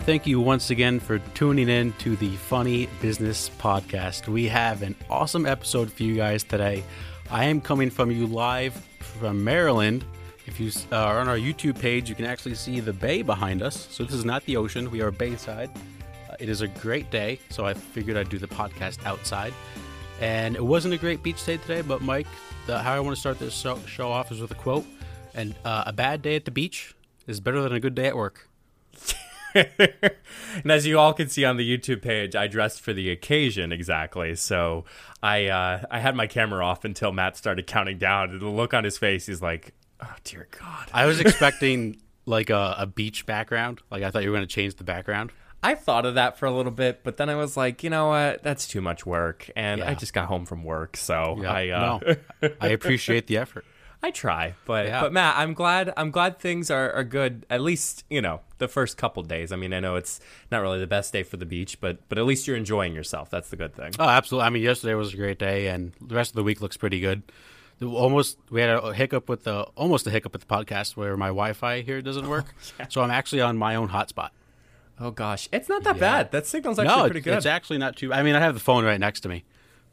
Thank you once again for tuning in to the Funny Business Podcast. We have an awesome episode for you guys today. I am coming from you live from Maryland. If you uh, are on our YouTube page, you can actually see the bay behind us. So, this is not the ocean, we are bayside. Uh, it is a great day, so I figured I'd do the podcast outside. And it wasn't a great beach day today, but Mike, the, how I want to start this show, show off is with a quote. And uh, a bad day at the beach is better than a good day at work. and as you all can see on the YouTube page, I dressed for the occasion exactly. So I uh, I had my camera off until Matt started counting down. And the look on his face, he's like, "Oh dear God." I was expecting like a, a beach background. Like I thought you were going to change the background. I thought of that for a little bit, but then I was like, you know what? That's too much work, and Yeah. I just got home from work, so Yeah, I uh, no, I appreciate the effort. I try, but Yeah. but Matt, I'm glad I'm glad things are, are good. At least you know the first couple days. I mean, I know it's not really the best day for the beach, but but at least you're enjoying yourself. That's the good thing. Oh, absolutely. I mean, yesterday was a great day, and the rest of the week looks pretty good. Almost, we had a hiccup with the almost a hiccup with the podcast where my Wi-Fi here doesn't oh, work. So I'm actually on my own hotspot. Oh gosh, it's not that bad. That signal's actually no, pretty good. it's actually not too. I mean, I have the phone right next to me,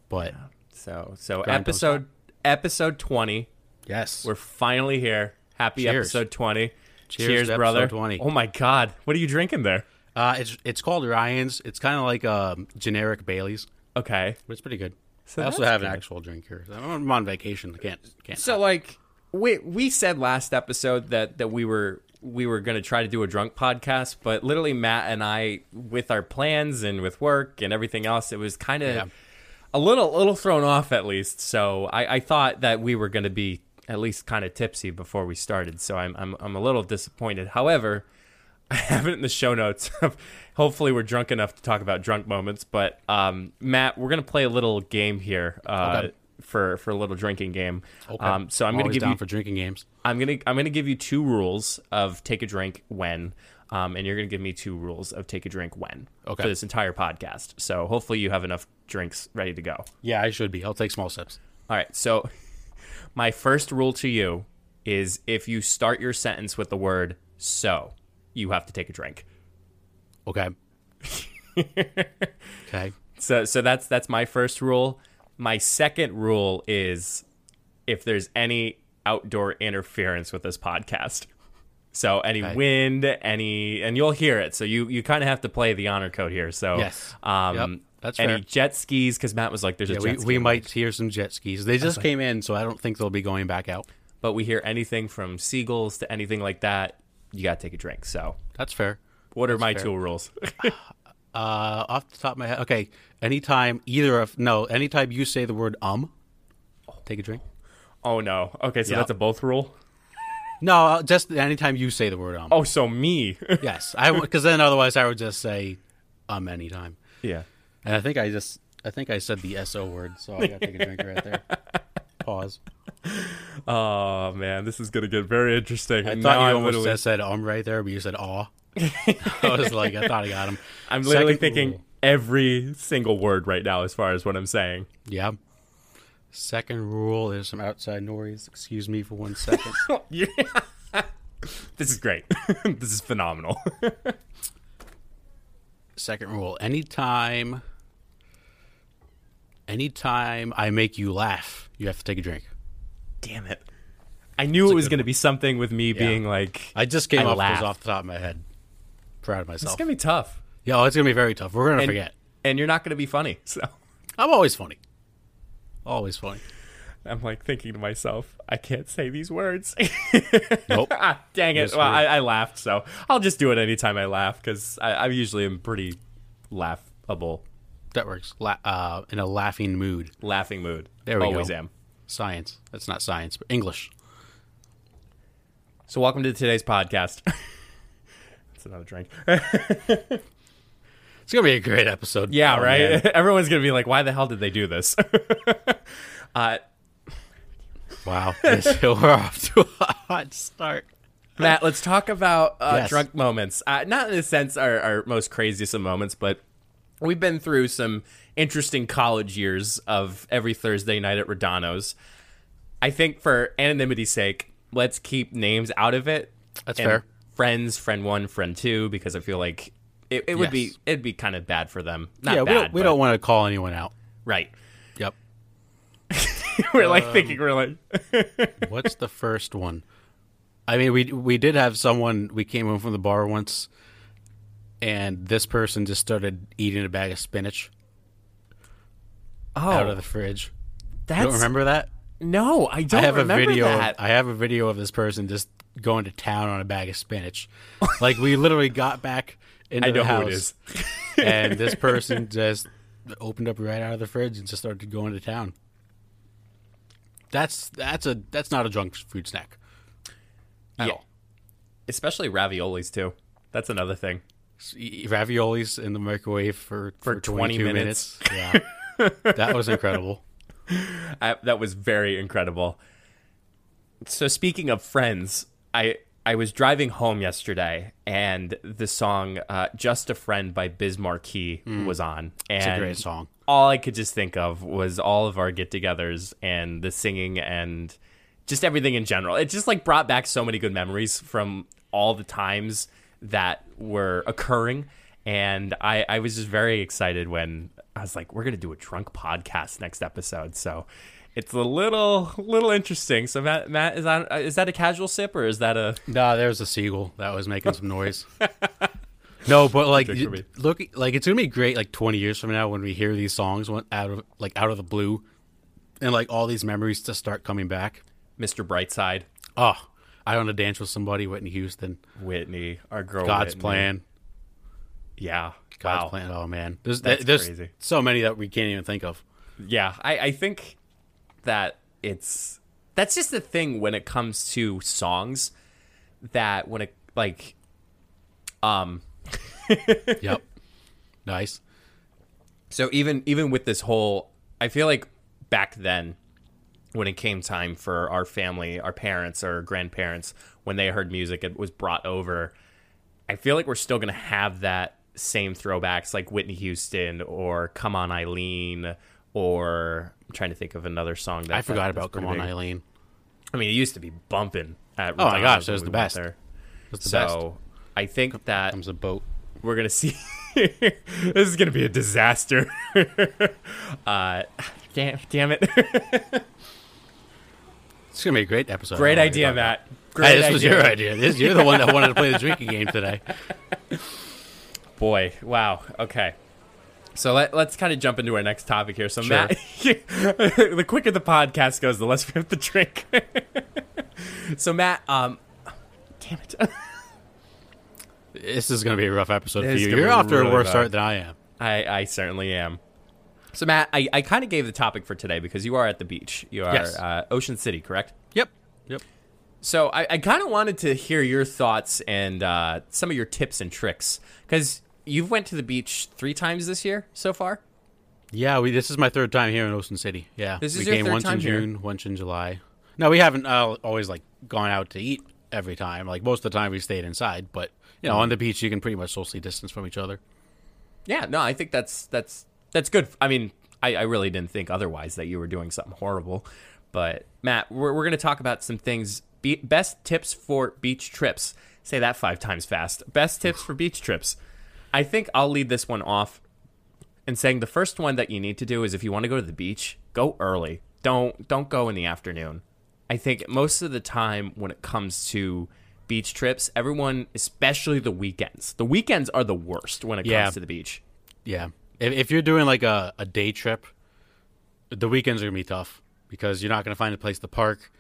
but so so episode episode twenty. Yes, We're finally here. Happy Cheers. episode twenty. Cheers to brother. episode 20. Oh my god, what are you drinking there? uh, it's it's called Ryan's. It's kind of like um, generic Bailey's, Okay. but it's pretty good. So I also have an actual drink here. I'm on vacation. I can't can't. So like we we said last episode that that we were we were going to try to do a drunk podcast, but literally Matt and I with our plans and with work and everything else, it was kind of Yeah. a little little thrown off at least. So I, I thought that we were going to be at least kind of tipsy before we started. So I'm I'm I'm a little disappointed. However, I have it in the show notes. Hopefully, we're drunk enough to talk about drunk moments. But um, Matt, we're gonna play a little game here uh, Okay. for for a little drinking game. Okay. Um, so I'm, gonna give you for drinking games. I'm gonna I'm gonna give you two rules of take a drink when, um, and you're gonna give me two rules of take a drink when Okay. for this entire podcast. So hopefully you have enough drinks ready to go. Yeah, I should be. I'll take small sips. All right. So my first rule to you is if you start your sentence with the word so, you have to take a drink. Okay. okay. So so that's that's my first rule. My second rule is if there's any outdoor interference with this podcast. So any Okay. wind, any and you'll hear it. So you you kind of have to play the honor code here. So Yes. um Yep, that's any fair. jet skis cuz Matt was like there's Yeah, a we, jet ski. we might like, hear some jet skis. They just came in, so I don't think they'll be going back out. but we hear anything from seagulls to anything like that, you got to take a drink. So That's fair. what are my fair. two rules? Uh, off the top of my head, okay. Anytime either of no, anytime you say the word um, take a drink. oh no. Okay, so Yep. that's a both rule. No, uh, just anytime you say the word um. Oh, so me. Yes, I because then otherwise I would just say um anytime. yeah. And I think I just I think I said the so word, so I got to take a drink right there. Pause. Oh man, this is gonna get very interesting. I And thought you I'm almost literally- just said um right there, but you said aw. I was like, I thought I got him. I'm literally Second thinking rule. every single word right now as far as what I'm saying. Yeah. Second rule is some outside noise. Excuse me for one second. Yeah. this is great. this is phenomenal. Second rule: anytime, anytime I make you laugh, you have to take a drink. Damn it. I knew it was going to be something with me being like, I just came I off laugh. off the top of my head. Proud of myself. it's going to be tough. Yeah, oh, it's gonna be very tough. We're gonna forget. and you're not going to be funny. So I'm always funny. Always funny. I'm like thinking to myself, I can't say these words. Nope. ah, dang it. Well, I, I laughed, so I'll just do it anytime I laugh because I, I usually am pretty laughable, that works. La- uh, in a laughing mood. laughing mood. There we Always go. am. Science. That's not science, but English. So welcome to today's podcast. That's another drink. It's gonna be a great episode. Yeah, Oh, right. man. Everyone's gonna be like, "Why the hell did they do this?" uh, Wow. This- We're off to a hot start. Matt, let's talk about uh, Yes. drunk moments. Uh, not in a sense our, our most craziest of moments, but we've been through some interesting college years of every Thursday night at Rodano's. I think for anonymity's sake, let's keep names out of it. That's And fair. Friends, friend one, friend two, because I feel like it, it would be it'd be kind of bad for them. Not yeah, we don't, we don't want to call anyone out. right. Yep. we're like Um, thinking we're like What's the first one? I mean, we we did have someone. We came home from the bar once, and this person just started eating a bag of spinach oh out of oh. the fridge. that's You don't remember that? no I don't I have a video. that. I have a video of this person just going to town on a bag of spinach. like we literally got back into I know the house, who it is. and this person just opened up right out of the fridge and just started going to town. That's that's a that's not a junk food snack. At Yeah. all. Especially raviolis too. That's another thing. Raviolis in the microwave for For 20 22 minutes. Yeah, that was incredible. I, that was very incredible. So speaking of friends, I I was driving home yesterday and the song uh, "Just a Friend" by Biz Markie was on, and It's a great song. all I could just think of was all of our get-togethers and the singing and just everything in general. It just like brought back so many good memories from all the times that were occurring. And I, I was just very excited when I was like, we're gonna do a drunk podcast next episode. So it's a little little interesting. So Matt, Matt is that uh, is that a casual sip or is that a Nah, there's a seagull that was making some noise. no, but like, Drink for me. look, like it's gonna be great. Like 20 years from now, when we hear these songs out of like out of the blue, and like all these memories just start coming back. Mr. Brightside, Oh, I want to dance with somebody. Whitney Houston, Whitney, our girl God's Whitney. plan. Yeah, God's wow. plan. Oh man, there's That's there's crazy. so many that we can't even think of. Yeah, I, I think that it's that's just the thing when it comes to songs that when it like um Yep. nice. so even even with this whole I feel like back then when it came time for our family, our parents or grandparents when they heard music it was brought over I feel like we're still going to have that same throwbacks like Whitney Houston or Come On Eileen or I'm trying to think of another song that I forgot about Come On big. Eileen. I mean, it used to be bumping at Oh my gosh, that was the best. There. That's the so best. I think that Comes a boat. we're gonna see. this is gonna be a disaster. uh, damn, damn it! It's gonna be a great episode. Great idea, Matt. that. Great Hey, this idea. was your idea. This, you're the one that wanted to play the drinking game today. Boy, wow. Okay. So let, let's kind of jump into our next topic here. So Sure. Matt, the quicker the podcast goes, the less we have to drink. so Matt, um, damn it. This is gonna be a rough episode for you. You're off to a worse bad. start than I am. I, I certainly am. So Matt, I, I kind of gave the topic for today because you are at the beach. You are Yes. uh, Ocean City, correct? Yep. Yep. So I, I kind of wanted to hear your thoughts and uh, some of your tips and tricks because you've went to the beach three times this year so far. Yeah, we. This is my third time here in Ocean City. Yeah, This is we your came third once time in here? June, once in July. No, we haven't uh, always like gone out to eat every time. Like most of the time, we stayed inside. But you know, on the beach, you can pretty much socially distance from each other. Yeah, no, I think that's that's that's good. I mean, I, I really didn't think otherwise that you were doing something horrible. But Matt, we're we're going to talk about some things. Be- best tips for beach trips. Say that five times fast. Best tips for beach trips. I think I'll lead this one off and saying the first one that you need to do is if you want to go to the beach, go early. Don't don't go in the afternoon. I think most of the time when it comes to beach trips, everyone, especially the weekends, the weekends are the worst when it Yeah. comes to the beach. Yeah, if, if you're doing like a, a day trip, the weekends are gonna be tough because you're not gonna find a place to park.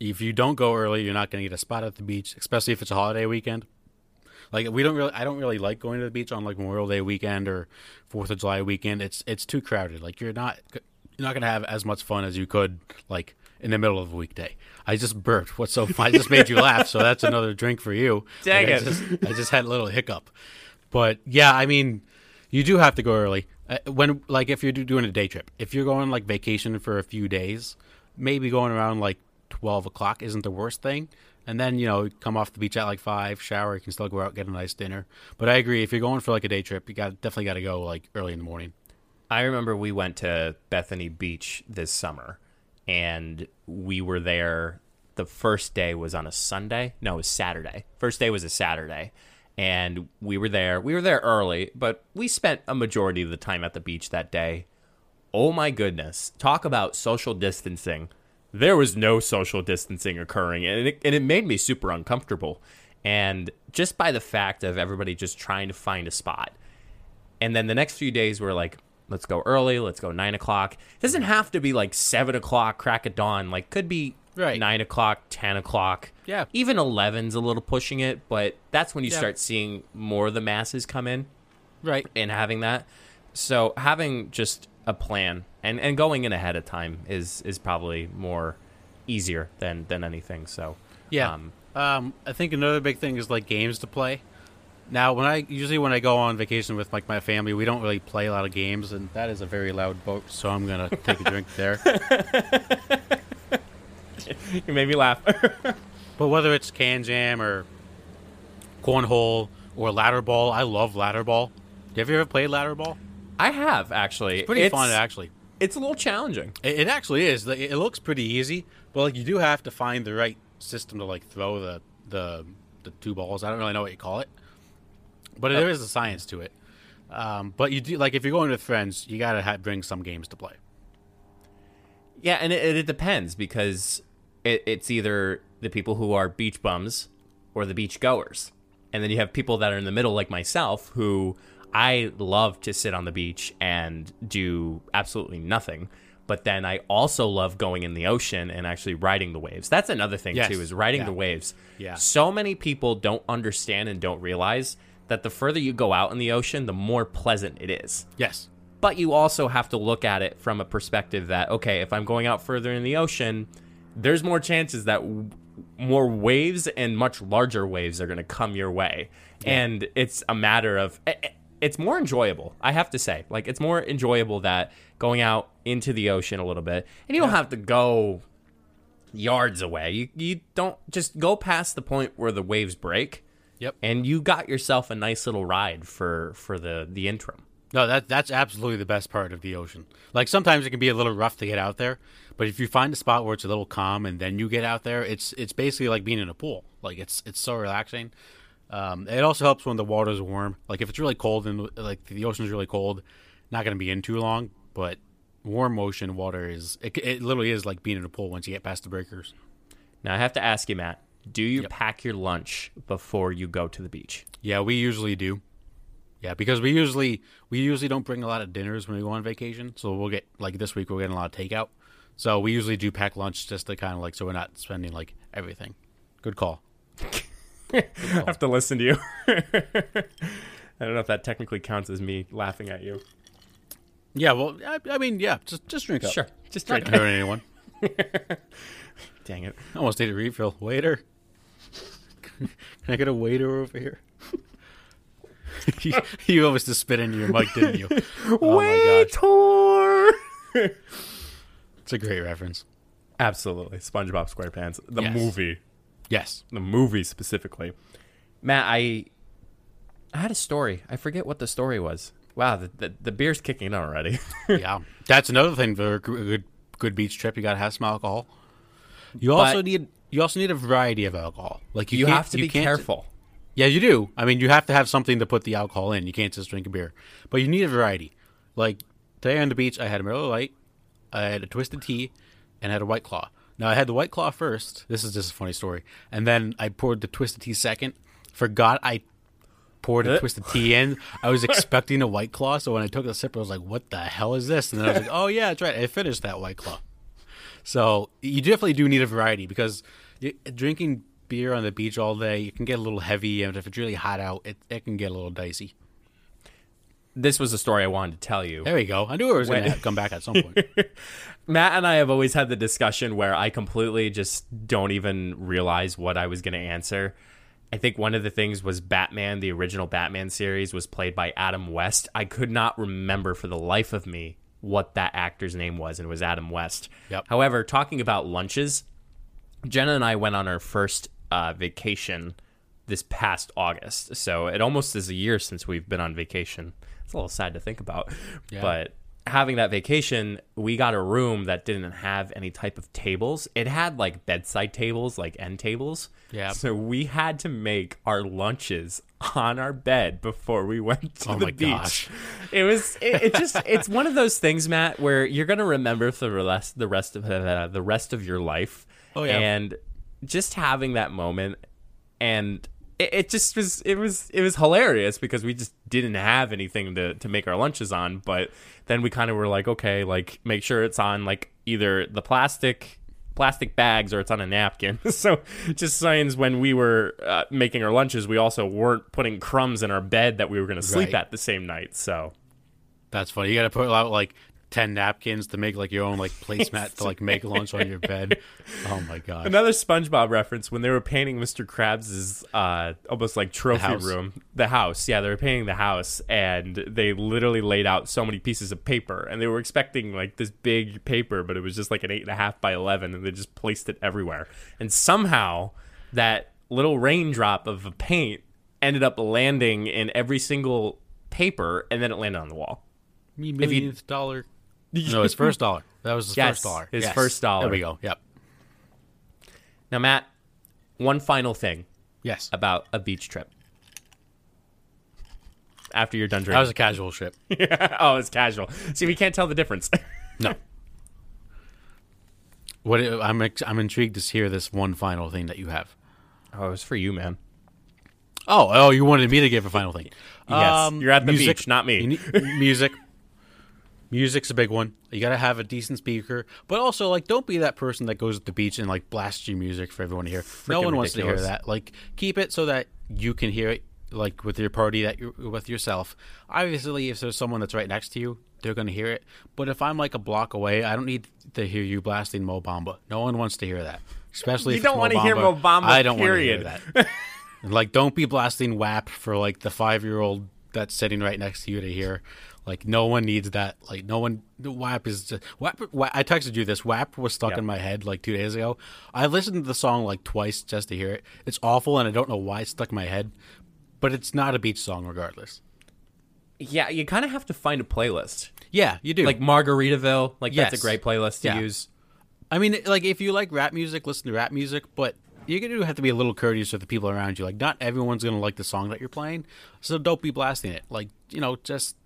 If you don't go early, you're not gonna get a spot at the beach, especially if it's a holiday weekend. Like we don't really, I don't really like going to the beach on like Memorial Day weekend or Fourth of July weekend. It's it's too crowded. Like you're not you're not gonna have as much fun as you could like in the middle of a weekday. I just burped. What's so? I just made you laugh, so that's another drink for you. Dang Like, it. I just, I just had a little hiccup. But yeah, I mean, you do have to go early. Uh, when like if you're doing a day trip, if you're going like vacation for a few days, maybe going around like twelve o'clock isn't the worst thing. And then you know come off the beach at like five, shower. You can still go out get a nice dinner. But I agree, if you're going for like a day trip, you got definitely got to go like early in the morning. I remember we went to Bethany Beach this summer, and we were there. The first day was on a Sunday. No, it was Saturday. First day was a Saturday, and we were there. We were there early, but we spent a majority of the time at the beach that day. Oh my goodness. Talk about social distancing. There was no social distancing occurring, and it, and it made me super uncomfortable. And just by the fact of everybody just trying to find a spot. And then the next few days were like, let's go early, let's go nine o'clock. It doesn't have to be like seven o'clock, crack at dawn. Like could be Right. nine o'clock, ten o'clock. Yeah. Even eleven's a little pushing it, but that's when you Yeah. start seeing more of the masses come in Right. and having that. So having just a plan and, and going in ahead of time is is probably more easier than than anything. So Yeah. um, Um, I think another big thing is like games to play. Now, when I usually when I go on vacation with like my family, we don't really play a lot of games, and that is a very loud boat. So I'm gonna take a drink there. you made me laugh. But whether it's KanJam or cornhole or ladder ball, I love ladder ball. Have you ever played ladder ball? I have actually. It's Pretty it's, fun, actually. It's a little challenging. It, it actually is. It looks pretty easy, but like you do have to find the right system to like throw the the the two balls. I don't really know what you call it, but there is a science to it. Um, but you do like if you're going with friends, you gotta ha- bring some games to play. Yeah, and it, it depends because it, it's either the people who are beach bums or the beach goers. And then you have people that are in the middle, like myself, who I love to sit on the beach and do absolutely nothing. But then I also love going in the ocean and actually riding the waves. That's another thing, Yes. too, is riding Yeah. the waves. Yeah. So many people don't understand and don't realize that the further you go out in the ocean, the more pleasant it is Yes. but you also have to look at it from a perspective that okay if i'm going out further in the ocean there's more chances that w- more waves and much larger waves are going to come your way. And it's a matter of i- i- it's more enjoyable i have to say. Like it's more enjoyable that going out into the ocean a little bit. And you don't have to go yards away. You, you don't just go past the point where the waves break. Yep. and you got yourself a nice little ride for for the the interim No, that that's absolutely the best part of the ocean. Like sometimes it can be a little rough to get out there, but if you find a spot where it's a little calm and then you get out there, it's it's basically like being in a pool. Like it's it's so relaxing. Um, it also helps when the water's warm. Like if it's really cold and like the ocean's really cold, not going to be in too long. But warm ocean water is it, it literally is like being in a pool once you get past the breakers. Now I have to ask you, Matt. Do you Yep. pack your lunch before you go to the beach? Yeah, we usually do. Yeah, because we usually we usually don't bring a lot of dinners when we go on vacation. So we'll get like this week we're getting a lot of takeout. So we usually do pack lunch just to kind of like so we're not spending like everything. Good call. I have to listen to you. I don't know if that technically counts as me laughing at you. Yeah, well, I, I mean, yeah, just just drink up. Sure, just Not drink. gonna hurt anyone. Dang it! I almost need a refill. Waiter, can I get a waiter over here? you, you almost just spit into your mic, didn't you? Oh my Waiter. it's a great reference. Absolutely, SpongeBob SquarePants, the Yes. movie, Yes. the movie specifically. Matt, I, I had a story. I forget what the story was. Wow, the the, the beer's kicking in already. yeah, that's another thing for a good good beach trip. You gotta have some alcohol. You also But- need you also need a variety of alcohol. Like you, you have to you be can't- careful. Yeah, you do. I mean, you have to have something to put the alcohol in. You can't just drink a beer. But you need a variety. Like today on the beach, I had a Miller Lite, I had a Twisted Tea, and I had a White Claw. Now I had the White Claw first. This is just a funny story. And then I poured the Twisted Tea second. Forgot I poured a Uh. Twisted Tea in. I was expecting a White Claw, so when I took a sip, I was like, "What the hell is this?" And then I was like, "Oh yeah, that's right. I finished that White Claw." So you definitely do need a variety because drinking beer on the beach all day, it can get a little heavy, and if it's really hot out, it, it can get a little dicey. This was a story I wanted to tell you. There we go. I knew it was going to come back at some point. Matt and I have always had the discussion where I completely just don't even realize what I was going to answer. I think one of the things was Batman, the original Batman series, was played by Adam West. I could not remember for the life of me what that actor's name was, and it was Adam West. Yep. However, talking about lunches, Jenna and I went on our first uh, vacation this past August. So it almost is a year since we've been on vacation. It's a little sad to think about, Yeah. but having that vacation, we got a room that didn't have any type of tables. It had like bedside tables, like end tables. Yeah. So we had to make our lunches on our bed before we went to Oh the my beach. gosh. It was it, it just it's one of those things, Matt, where you're gonna remember for the rest the rest of uh, the rest of your life. Oh, yeah. And just having that moment and it, it just was it was it was hilarious because we just didn't have anything to to make our lunches on, but then we kind of were like, okay, like make sure it's on like either the plastic plastic bags or it's on a napkin. so just signs when we were uh, making our lunches, we also weren't putting crumbs in our bed that we were going to sleep Right. at the same night. So That's funny. You got to put out like ten napkins to make like your own like placemat to like make lunch on your bed. Oh my god. Another SpongeBob reference when they were painting Mr. Krabs's uh, almost like trophy house. room, the house. Yeah, they were painting the house, and they literally laid out so many pieces of paper, and they were expecting like this big paper, but it was just like an eight and a half by eleven, and they just placed it everywhere. And somehow that little raindrop of a paint ended up landing in every single paper, and then it landed on the wall. Me you- millionth dollar. No, his first dollar. That was his Yes, first dollar. his first dollar. There we go. Yep. Now, Matt, one final thing Yes. about a beach trip. After you're done drinking. That was a casual trip. yeah. oh, it's casual. See, we can't tell the difference. No. What I'm I'm intrigued to hear this one final thing that you have. oh, it was for you, man. Oh, oh, you wanted me to give a final thing. Yes, um, you're at the music- beach, not me. need- music. Music's a big one. You gotta have a decent speaker, but also like don't be that person that goes to the beach and like blasts your music for everyone to hear. no Freaking one wants to hear that. Like keep it so that you can hear it, like with your party that you're with yourself. Obviously, if there's someone that's right next to you, they're gonna hear it. But if I'm like a block away, I don't need to hear you blasting Mo Bamba. No one wants to hear that, especially You don't wanna hear Mo Bamba, I don't wanna hear that. Like, don't be blasting WAP for like the five year old that's sitting right next to you to hear. Like, no one needs that. Like, no one. WAP is just. WAP, WAP, I texted you this. WAP was stuck Yeah. in my head like two days ago. I listened to the song like twice just to hear it. It's awful, and I don't know why it stuck in my head. But it's not a beach song, regardless. Yeah, you kind of have to find a playlist. Yeah, you do. Like Margaritaville, like that's a great playlist to Yeah. use. I mean, like if you like rap music, listen to rap music, but you're gonna have to be a little courteous with the people around you. Like, not everyone's gonna like the song that you're playing, so don't be blasting it. Like, you know, just,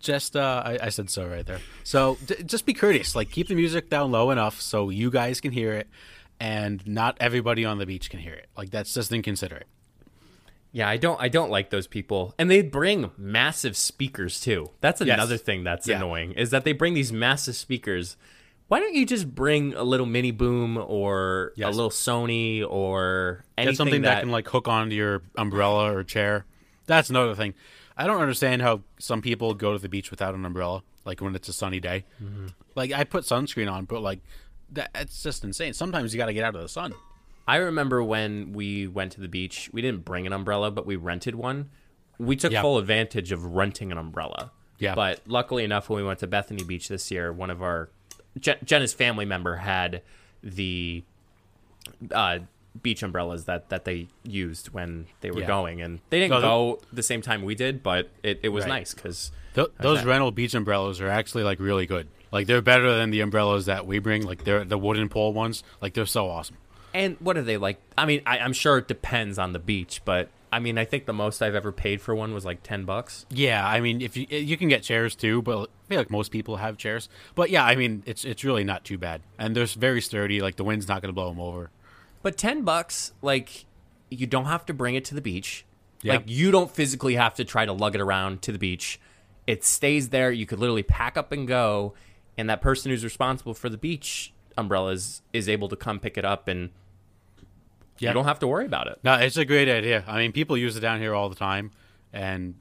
just, uh, I, I said so right there. So d- just be courteous. Like, keep the music down low enough so you guys can hear it, and not everybody on the beach can hear it. Like, that's just inconsiderate. Yeah, I don't I don't like those people. And they bring massive speakers too. That's Yes. another thing that's Yeah. annoying is that they bring these massive speakers. Why don't you just bring a little mini boom or a little Sony or anything Get something that, that, can like hook onto your umbrella or chair. That's another thing. I don't understand how some people go to the beach without an umbrella, like when it's a sunny day. Mm-hmm. Like I put sunscreen on, but like that, it's just insane. Sometimes you got to get out of the sun. I remember when we went to the beach, we didn't bring an umbrella, but we rented one. We took Yeah. full advantage of renting an umbrella. Yeah. But luckily enough, when we went to Bethany Beach this year, one of our Jen- Jenna's family member had the uh, beach umbrellas that that they used when they were Yeah. going, and they didn't No, go the same time we did, but it, it was Right. nice because Th- those that? rental beach umbrellas are actually like really good. Like they're better than the umbrellas that we bring. Like they're the wooden pole ones. Like they're so awesome. And what are they like? I mean, I, I'm sure it depends on the beach, but I mean, I think the most I've ever paid for one was like ten bucks. Yeah, I mean, if you you can get chairs too, but I feel like most people have chairs. But yeah, I mean, it's it's really not too bad, and they're very sturdy. Like the wind's not going to blow them over. But ten bucks, like you don't have to bring it to the beach. Yeah. Like you don't physically have to try to lug it around to the beach. It stays there. You could literally pack up and go, and that person who's responsible for the beach umbrellas is able to come pick it up, and Yeah. you don't have to worry about it. No, it's a great idea. I mean, people use it down here all the time, and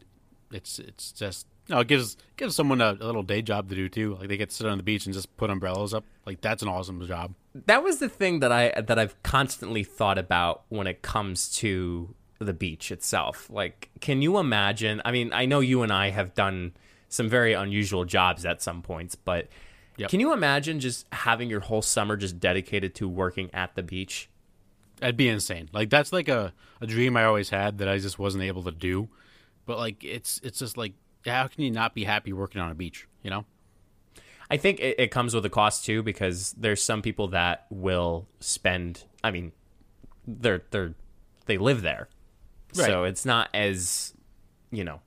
it's it's just you know, it gives gives someone a, a little day job to do too. Like they get to sit on the beach and just put umbrellas up. Like that's an awesome job. that was the thing that I that I've constantly thought about when it comes to the beach itself. Like, can you imagine? I mean, I know you and I have done some very unusual jobs at some points, but Yep. can you imagine just having your whole summer just dedicated to working at the beach? That'd be insane. Like that's like a, a dream I always had that I just wasn't able to do. But like it's it's just like how can you not be happy working on a beach? You know? I think it, it comes with a cost too because there's some people that will spend. I mean, they're they're they live there, so it's not as you know,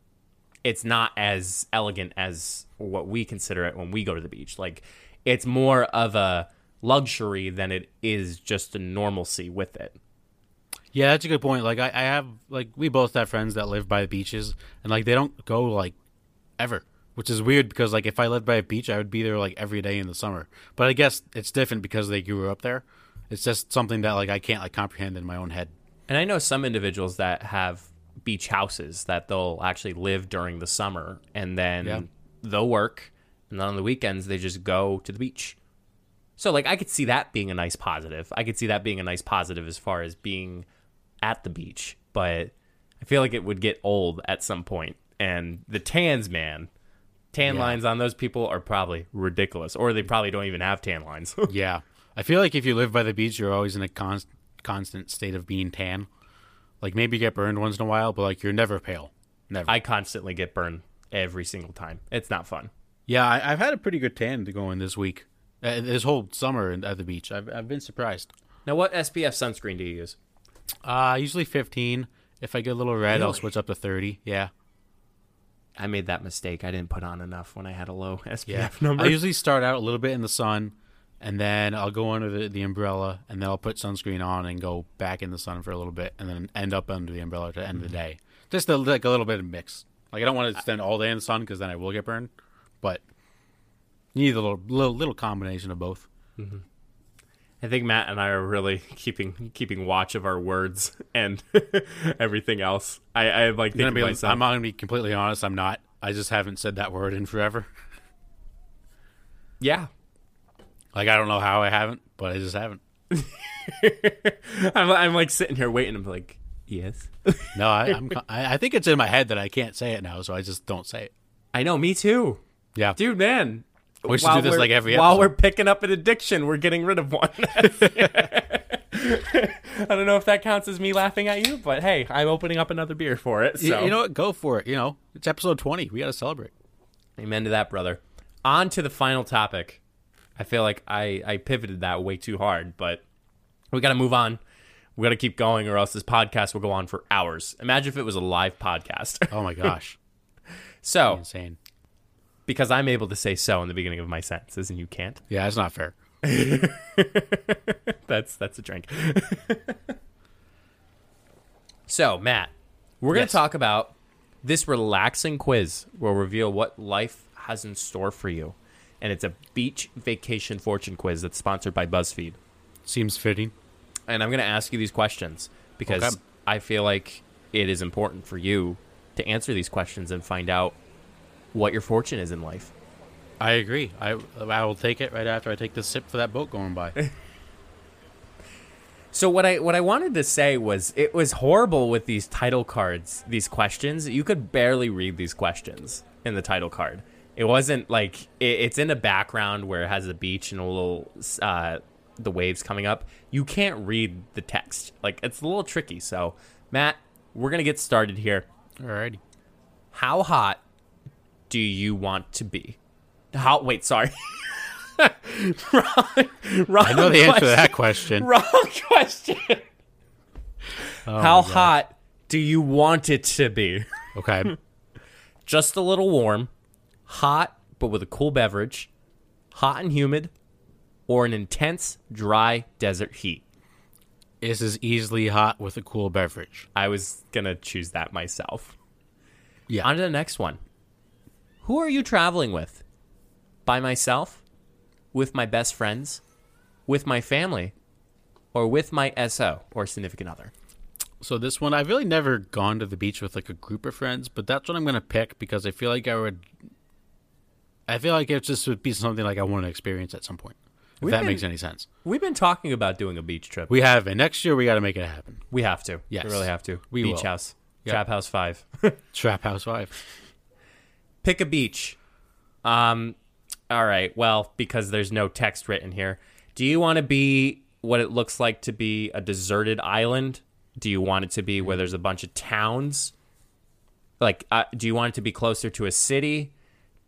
it's not as elegant as what we consider it when we go to the beach. Like it's more of a luxury than it is just a normalcy with it. Yeah, that's a good point. Like I, I have like we both have friends that live by the beaches and like they don't go like ever. Which is weird because like if I lived by a beach I would be there like every day in the summer. But I guess it's different because they grew up there. It's just something that like I can't like comprehend in my own head. And I know some individuals that have beach houses that they'll actually live during the summer and then Yeah. they'll work and then on the weekends they just go to the beach. So like I could see that being a nice positive. I could see that being a nice positive as far as being at the beach, but I feel like it would get old at some point. And the tans, man, tan Yeah. lines on those people are probably ridiculous, or they probably don't even have tan lines. Yeah. I feel like if you live by the beach you're always in a const- constant state of being tan. Like maybe you get burned once in a while, but like you're never pale. Never. I constantly get burned every single time. It's not fun. yeah, I, I've had a pretty good tan to go in this week. Uh, this whole summer at the beach. I've I've been surprised. Now, what SPF sunscreen do you use? Uh, usually 15. If I get a little red, I'll switch up to 30. Yeah. I made that mistake. I didn't put on enough when I had a low SPF Yeah. number. I usually start out a little bit in the sun, and then I'll go under the, the umbrella, and then I'll put sunscreen on and go back in the sun for a little bit, and then end up under the umbrella at the end of the mm-hmm. day. Just a, like a little bit of mix. Like I don't want to spend all day in the sun because then I will get burned, but you need a little, little little combination of both. Mm-hmm. I think Matt and I are really keeping keeping watch of our words and everything else. I, I like think be, myself. I'm not gonna be completely honest. I'm not. I just haven't said that word in forever. yeah, Like I don't know how I haven't, but I just haven't. I'm, I'm like sitting here waiting. I'm like, yes. No, I, I'm. I think it's in my head that I can't say it now, so I just don't say it. I know, me too, Yeah, dude, man. We should do this like every While episode. we're picking up an addiction, we're getting rid of one. I don't know if that counts as me laughing at you, but hey, I'm opening up another beer for it. So you know what? Go for it. You know, it's episode twenty. We got to celebrate. Amen to that, brother. On to the final topic. I feel like I, I pivoted that way too hard, but we got to move on. We got to keep going, or else this podcast will go on for hours. Imagine if it was a live podcast. Oh my gosh, so, insane. Because I'm able to say so in the beginning of my sentences, and you can't, Yeah, that's not fair. that's that's a drink. so, Matt, we're going to talk about this relaxing quiz. We'll reveal what life has in store for you. And it's a beach vacation fortune quiz that's sponsored by BuzzFeed. Seems fitting. And I'm going to ask you these questions because Okay. I feel like it is important for you to answer these questions and find out what your fortune is in life. I agree. I I will take it right after I take this sip for that boat going by. So what I what I wanted to say was it was horrible with these title cards, these questions. You could barely read these questions in the title card. It wasn't like it, it's in a background where it has a beach and a little uh, the waves coming up. You can't read the text. Like it's a little tricky. So Matt, we're gonna get started here. Alrighty. How do you want to be? How? Wait, sorry. wrong, wrong I know the answer to that question. Wrong question. Oh How hot do you want it to be? Okay. Just a little warm, hot but with a cool beverage, hot and humid, or an intense dry desert heat. this is easily hot with a cool beverage. I was gonna choose that myself. Yeah. On to the next one. Who are you traveling with? By myself? With my best friends? With my family? Or with my SO or significant other? So this one, I've really never gone to the beach with like a group of friends, but that's what I'm gonna pick because I feel like I would. I feel like it just would be something like I want to experience at some point. If We've that been- makes any sense. We've been talking about doing a beach trip. We have, and next year we got to make it happen. We have to. Yes. We really have to. We beach will. house. Trap House 5. Trap House Five. Pick a beach. Um all right. Well, because there's no text written here. Do you want to be what it looks like to be a deserted island? Do you want it to be where there's a bunch of towns? Like, uh, do you want it to be closer to a city?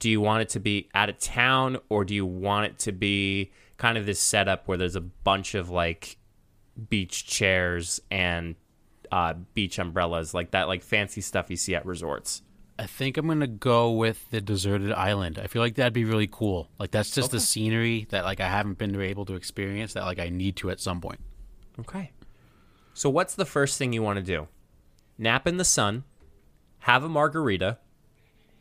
Do you want it to be out of town, or do you want it to be kind of this setup where there's a bunch of like beach chairs and uh, beach umbrellas, like that, like fancy stuff you see at resorts? I think I'm gonna go with the deserted island. I feel like that'd be really cool. Like that's just the scenery that like I haven't been able to experience that like I need to at some point. Okay. So, what's the first thing you want to do? Nap in the sun, have a margarita,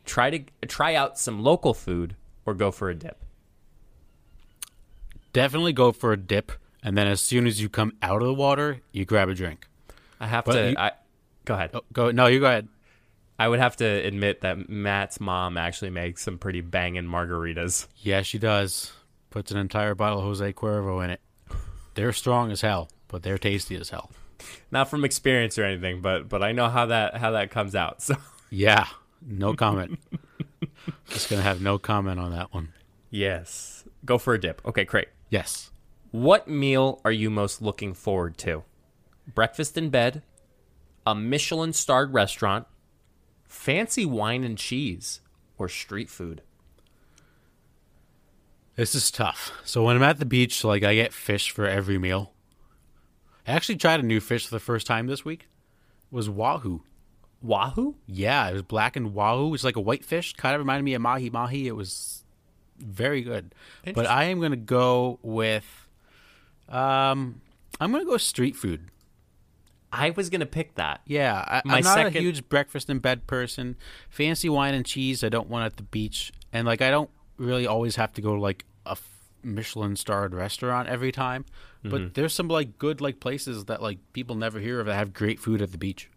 try to try out some local food, or go for a dip. Definitely go for a dip, and then as soon as you come out of the water, you grab a drink. I have But to. you- I, go ahead. Oh, go no, you go ahead. I would have to admit that Matt's mom actually makes some pretty banging margaritas. Yeah, she does. Puts an entire bottle of Jose Cuervo in it. They're strong as hell, but they're tasty as hell. Not from experience or anything, but but I know how that how that comes out. So Yeah, no comment. Just gonna have no comment on that one. yes, go for a dip. Okay, great. Yes. What meal are you most looking forward to? Breakfast in bed, a Michelin starred restaurant, fancy wine and cheese, or street food? This is tough. So when I'm at the beach, like I get fish for every meal. I actually tried a new fish for the first time this week. It was wahoo. Wahoo? Yeah, it was black and wahoo. It's like a white fish. Kind of reminded me of mahi mahi. It was very good. But I am gonna go with um I'm gonna go street food. I was gonna pick that. Yeah, I, My I'm not a huge breakfast in bed person. Fancy wine and cheese, I don't want at the beach, and like I don't really always have to go to like a Michelin starred restaurant every time. Mm-hmm. But there's some like good like places that like people never hear of that have great food at the beach.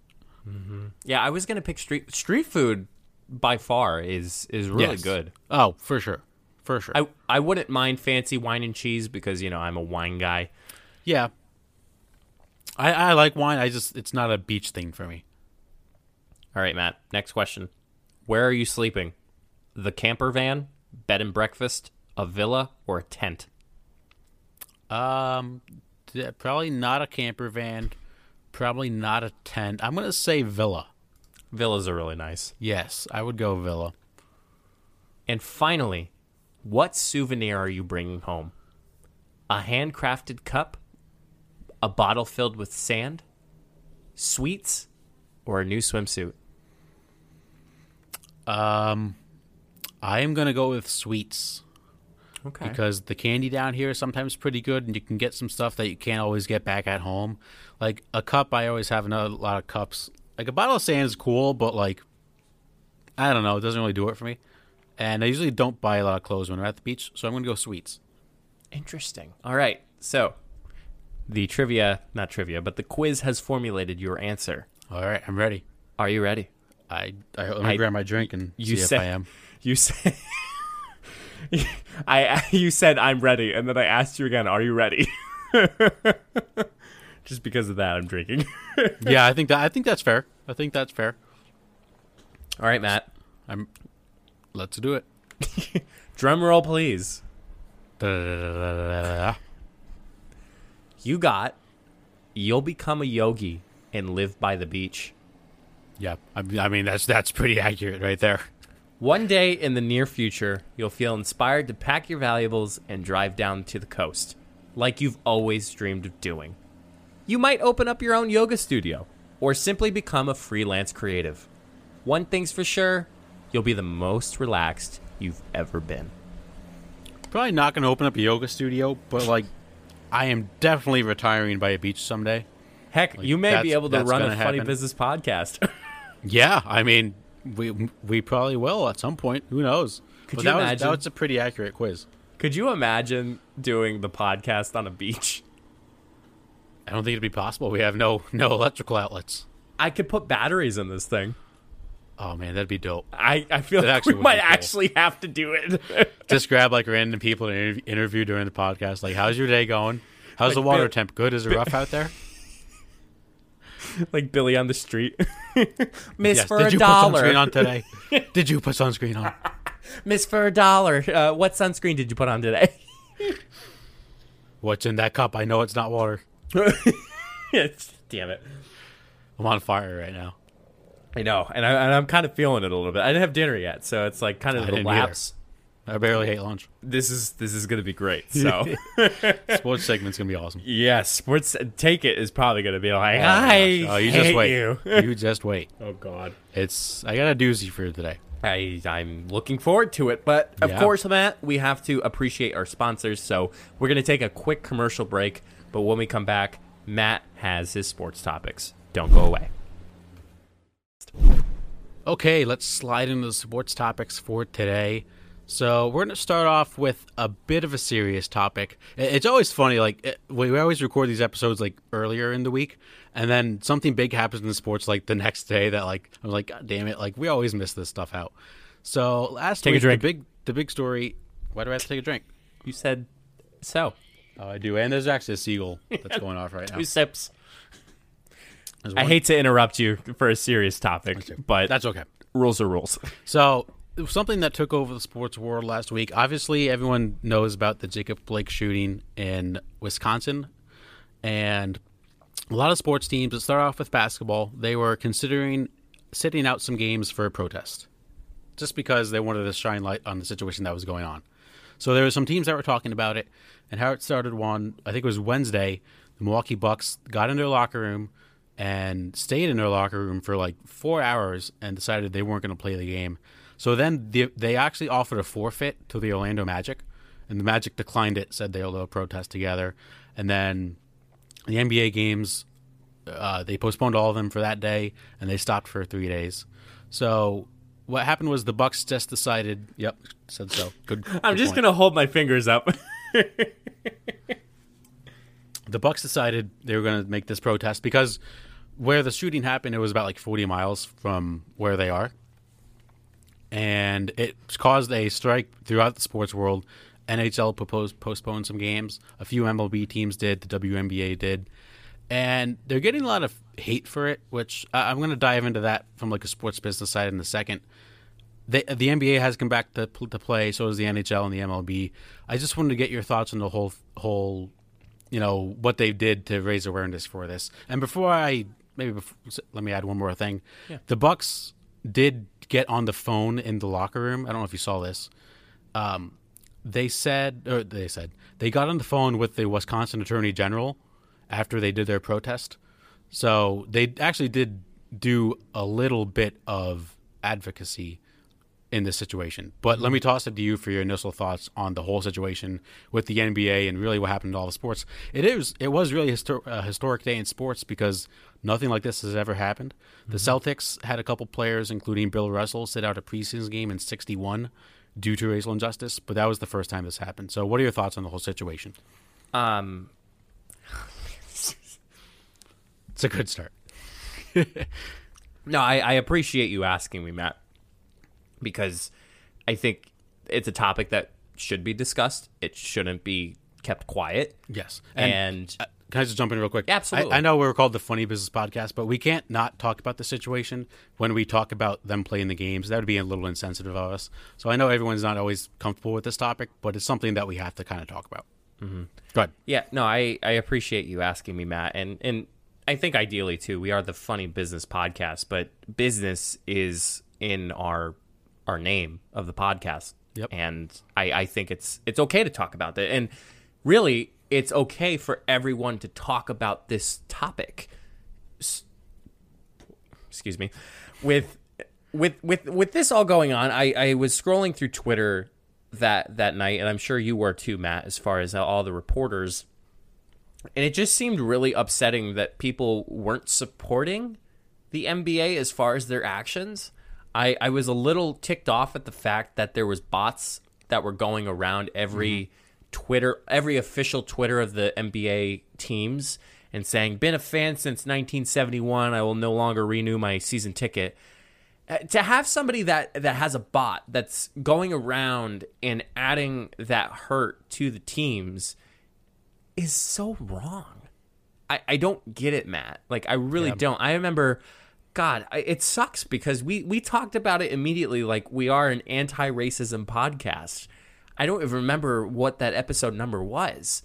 Yeah, I was gonna pick street street food. By far is is really Yes. good. Oh, for sure, for sure. I I wouldn't mind fancy wine and cheese because you know I'm a wine guy. yeah, I I like wine. I just it's not a beach thing for me. All right, Matt. Next question. Where are you sleeping? The camper van, bed and breakfast, a villa, or a tent? Um, probably not a camper van. Probably not a tent. I'm gonna say villa. Villas are really nice. Yes, I would go villa. And finally, what souvenir are you bringing home? A handcrafted cup, a bottle filled with sand, sweets, or a new swimsuit? Um, I am gonna go with sweets Okay. because the candy down here is sometimes pretty good, and you can get some stuff that you can't always get back at home. Like a cup, I always have another lot of cups. Like a bottle of sand is cool, but like I don't know, it doesn't really do it for me. And I usually don't buy a lot of clothes when we're at the beach, so I'm gonna go sweets. Interesting. All right. So, the trivia, not trivia, but the quiz has formulated your answer. All right, I'm ready. Are you ready? I, I let me I- grab my drink and You see said if I am. You said I you said I'm ready and then I asked you again, are you ready? Just because of that I'm drinking. yeah, I think that I think that's fair. I think that's fair. All right, Matt. I'm. Let's do it. Drum roll please. You got you'll become a yogi and live by the beach. Yeah, I, I mean that's that's pretty accurate right there. One day in the near future, you'll feel inspired to pack your valuables and drive down to the coast, like you've always dreamed of doing. You might open up your own yoga studio, or simply become a freelance creative. One thing's for sure, you'll be the most relaxed you've ever been. Probably not going to open up a yoga studio, but like, I am definitely retiring by a beach someday. Heck, Like, you may be able to run a gonna funny business podcast. Yeah, I mean, we we probably will at some point. Who knows? Could but you that was imagine? that was a pretty accurate quiz. Could you imagine doing the podcast on a beach? I don't think it'd be possible. We have no no electrical outlets. I could put batteries in this thing. Oh man, that'd be dope. I, I feel That like actually we might cool. actually have to do it. Just grab like random people to inter- interview during the podcast. Like, how's your day going? How's Like the water Bill- temp? Good? Is it rough out there? like Billy on the street. Miss Yes. for Did a you dollar. put sunscreen on today? Did you put sunscreen on? Miss for a dollar. Uh, what sunscreen did you put on today? What's in that cup? I know it's not water. Yes, Damn it. I'm on fire right now. I know, and, I, and I'm kind of feeling it a little bit. I didn't have dinner yet, so it's like kind of the didn't either. lapse. I barely hate lunch. This is this is gonna be great. So Sports segment's gonna be awesome. yes, sports take it is probably gonna be like, Oh, I. Oh, you hate just wait. you. you just wait. oh God. It's I got a doozy for you today. I, I'm looking forward to it. But of Yeah. course, Matt, we have to appreciate our sponsors. So we're going to take a quick commercial break. But when we come back, Matt has his sports topics. Don't go away. Okay, let's slide into the sports topics for today. So we're going to start off with a bit of a serious topic. It's always funny, like eh, we we always record these episodes like earlier in the week, and then something big happens in the sports like the next day that like I'm like, God damn it, like we always miss this stuff out. So last Take a week, drink. the big the big story. Why do I have to take a drink? You said so. Oh, I do, and there's actually a seagull that's going off right now. Two sips. I hate to interrupt you for a serious topic, but that's okay. rules are rules. So something that took over the sports world last week. Obviously, everyone knows about the Jacob Blake shooting in Wisconsin, and a lot of sports teams. Let's start off with basketball. They were considering sitting out some games for a protest, just because they wanted to shine light on the situation that was going on. So there were some teams that were talking about it, and how it started. One, I think it was Wednesday. The Milwaukee Bucks got in their locker room and stayed in their locker room for like four hours and decided they weren't going to play the game. So then the, they actually offered a forfeit to the Orlando Magic, and the Magic declined it, said they'll, protest together. And then the NBA games, uh, they postponed all of them for that day, and they stopped for three days. So what happened was the Bucks just decided. Yep, said so. Good. I'm just point. to hold my fingers up. the Bucks decided they were going to make this protest because where the shooting happened, it was about like 40 miles from where they are, and it caused a strike throughout the sports world. NHL proposed postponed some games. A few MLB teams did. The WNBA did, and they're getting a lot of hate for it. Which I'm going to dive into that from like a sports business side in a second. The NBA has come back to, to play. So does the NHL and the MLB. I just wanted to get your thoughts on the whole whole you know what they did to raise awareness for this. And before I maybe before, let me add one more thing. The Bucks did get on the phone in the locker room. I don't know if you saw this. Um, they said, or they said they got on the phone with the Wisconsin Attorney General after they did their protest. So they actually did do a little bit of advocacy in this situation. But let me toss it to you for your initial thoughts on the whole situation with the NBA and really what happened to all the sports. It is it was really a histor- a historic day in sports because nothing like this has ever happened. The Celtics had a couple players, including Bill Russell, sit out a preseason game in '61 due to racial injustice, but that was the first time this happened. So, what are your thoughts on the whole situation? um, It's a good start. No, I, I appreciate you asking me, Matt, because I think it's a topic that should be discussed. It shouldn't be kept quiet. Yes, And, Uh, Can I just jump in real quick? Absolutely. I, I know we're called the Funny Business Podcast, but we can't not talk about the situation when we talk about them playing the games. That would be a little insensitive of us. So I know everyone's not always comfortable with this topic, but it's something that we have to kind of talk about. Mm-hmm. Go ahead. yeah, no, I, I appreciate you asking me, Matt. And, and I think ideally, too, we are the funny business podcast, but business is in our our name of the podcast. Yep. And I, I think it's it's okay to talk about that. And really, it's okay for everyone to talk about this topic. S- Excuse me. With with with with this all going on, I, I was scrolling through Twitter that that night, and I'm sure you were too, Matt, as far as all the reporters. And it just seemed really upsetting that people weren't supporting the NBA as far as their actions. I, I was a little ticked off at the fact that there was bots that were going around every Twitter, every official Twitter of the NBA teams and saying, "Been a fan since 1971. I will no longer renew my season ticket." Uh, to have somebody that that has a bot that's going around and adding that hurt to the teams is so wrong. I, I don't get it, Matt. Like I really don't. I remember, God, it sucks because we we talked about it immediately. Like we are an anti-racism podcast. I don't even remember what that episode number was.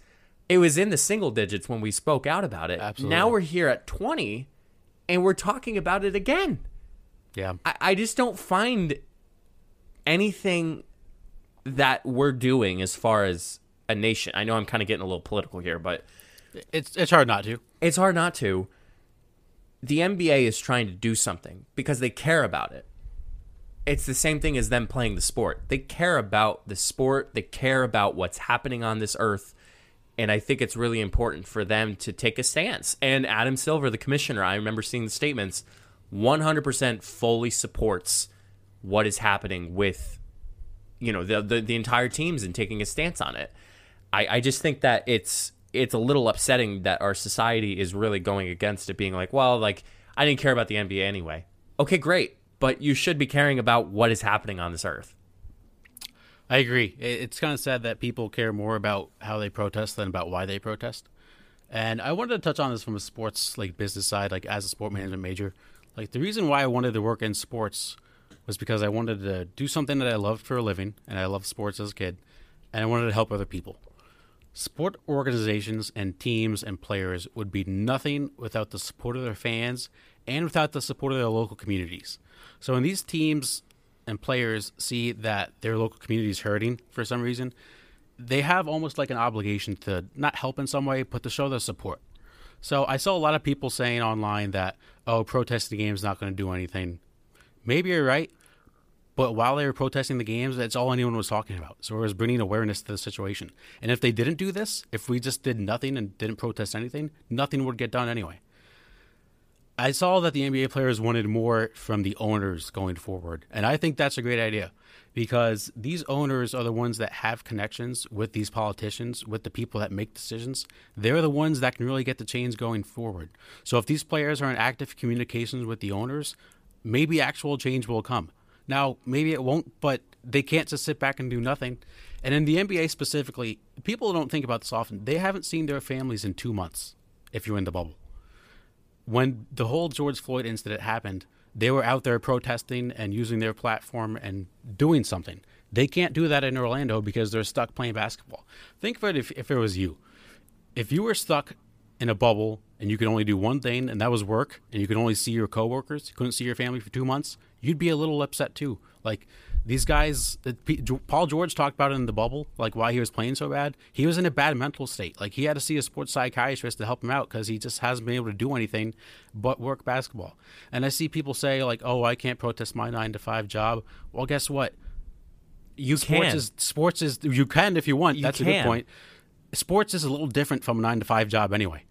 It was in the single digits when we spoke out about it. Absolutely. Now we're here at twenty, and we're talking about it again. Yeah. I, I just don't find anything that we're doing as far as a nation. I know I'm kind of getting a little political here, but It's it's hard not to. it's hard not to. The NBA is trying to do something because they care about it. It's the same thing as them playing the sport. They care about the sport, they care about what's happening on this earth. And I think it's really important for them to take a stance. And Adam Silver, the commissioner, I remember seeing the statements, 100% fully supports what is happening with you know the, the the entire teams and taking a stance on it. I, I just think that it's it's a little upsetting that our society is really going against it, being like, well, like I didn't care about the NBA anyway. Okay, great, but you should be caring about what is happening on this earth. I agree. It's kind of sad that people care more about how they protest than about why they protest. And I wanted to touch on this from a sports like business side, like as a sport management major. Like the reason why I wanted to work in sports was because I wanted to do something that I loved for a living, and I loved sports as a kid, and I wanted to help other people. Sport organizations and teams and players would be nothing without the support of their fans and without the support of their local communities. So when these teams and players see that their local community is hurting for some reason, they have almost like an obligation to not help in some way, but to show their support. So I saw a lot of people saying online that, oh, protesting the game is not going to do anything. Maybe you're right, but while they were protesting the games, that's all anyone was talking about. So it was bringing awareness to the situation. And if they didn't do this, if we just did nothing and didn't protest anything, nothing would get done anyway. I saw that the NBA players wanted more from the owners going forward. And I think that's a great idea because these owners are the ones that have connections with these politicians, with the people that make decisions. They're the ones that can really get the change going forward. So if these players are in active communications with the owners, maybe actual change will come. Now, maybe it won't, but they can't just sit back and do nothing. And in the NBA specifically, people don't think about this often. They haven't seen their families in two months if you're in the bubble when the whole George Floyd incident happened, they were out there protesting and using their platform and doing something. They can't do that in Orlando because they're stuck playing basketball. Think of it if, if it was you. If you were stuck in a bubble and you could only do one thing, and that was work, and you could only see your coworkers, you couldn't see your family for two months, you'd be a little upset too. Like these guys, Paul George talked about it in the bubble, like why he was playing so bad. He was in a bad mental state. Like he had to see a sports psychiatrist to help him out because he just hasn't been able to do anything but work basketball. And I see people say like, "Oh, I can't protest my nine to five job." Well, guess what? You sports can. is sports is you can if you want. You That's a good point. Sports is a little different from a nine to five job anyway.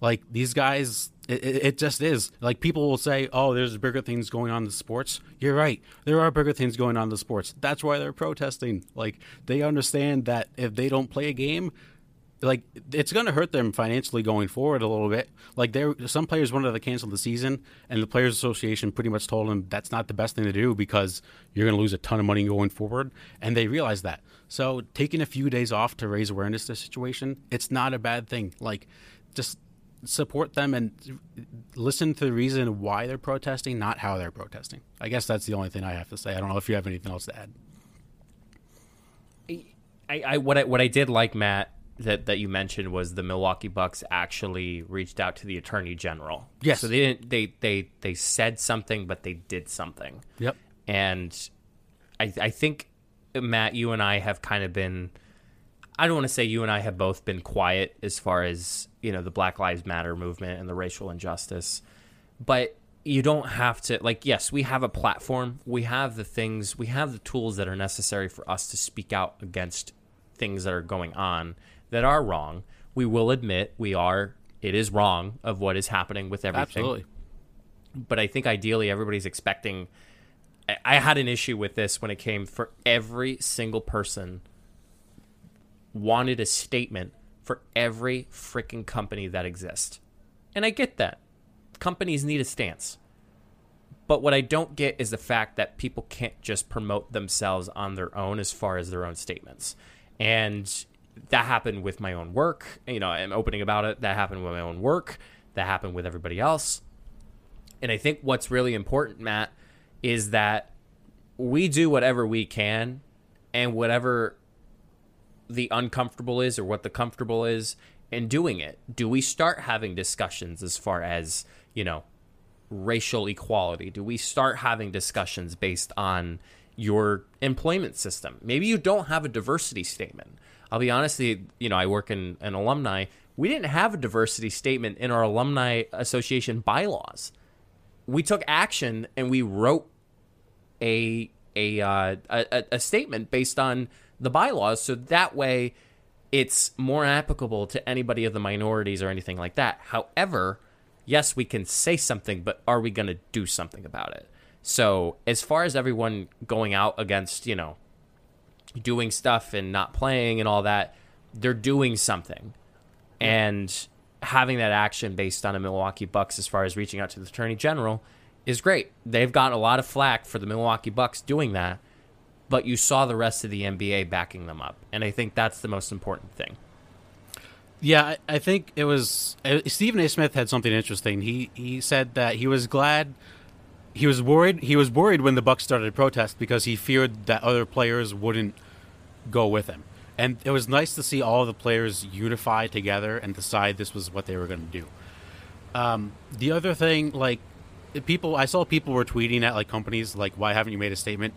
Like these guys, it, it just is. Like people will say, "Oh, there's bigger things going on in the sports." You're right. There are bigger things going on in the sports. That's why they're protesting. Like they understand that if they don't play a game, like it's going to hurt them financially going forward a little bit. Like there, some players wanted to cancel the season, and the players' association pretty much told them that's not the best thing to do because you're going to lose a ton of money going forward, and they realize that. So taking a few days off to raise awareness to the situation, it's not a bad thing. Like just support them and listen to the reason why they're protesting, not how they're protesting. I guess that's the only thing I have to say. I don't know if you have anything else to add. I, I what I what I did like Matt that that you mentioned was the Milwaukee Bucks actually reached out to the Attorney General. Yes. So they didn't they they they said something but they did something. Yep. And I I think Matt you and I have kind of been I don't want to say you and I have both been quiet as far as, you know, the Black Lives Matter movement and the racial injustice. But you don't have to like yes, we have a platform. We have the things, we have the tools that are necessary for us to speak out against things that are going on that are wrong. We will admit we are it is wrong of what is happening with everything Absolutely. but I think ideally everybody's expecting. I- I had an issue with this when it came for every single person wanted a statement for every freaking company that exists. And I get that. Companies need a stance. But what I don't get is the fact that people can't just promote themselves on their own as far as their own statements. And that happened with my own work. You know, I'm opening about it. That happened with my own work. That happened with everybody else. And I think what's really important, Matt, is that we do whatever we can and whatever the uncomfortable is or what the comfortable is in doing it. Do we start having discussions as far as, you know, racial equality? Do we start having discussions based on your employment system? Maybe you don't have a diversity statement. I'll be honest, you know, I work in an alumni. We didn't have a diversity statement in our alumni association bylaws. We took action and we wrote a a, uh, a a statement based on the bylaws, so that way it's more applicable to anybody of the minorities or anything like that. However, yes, we can say something, but are we going to do something about it? So, as far as everyone going out against, you know, doing stuff and not playing and all that, they're doing something. And having that action based on a Milwaukee Bucks as far as reaching out to the Attorney General is great. They've gotten a lot of flack for the Milwaukee Bucks doing that, but you saw the rest of the NBA backing them up. And I think that's the most important thing. Yeah, I, think it was uh, Stephen A. Smith had something interesting. He he said that he was glad he was worried he was worried when the Bucks started protest because he feared that other players wouldn't go with him. And it was nice to see all the players unify together and decide this was what they were going to do. Um, the other thing, like people, I saw people were tweeting at like companies like, "Why haven't you made a statement?"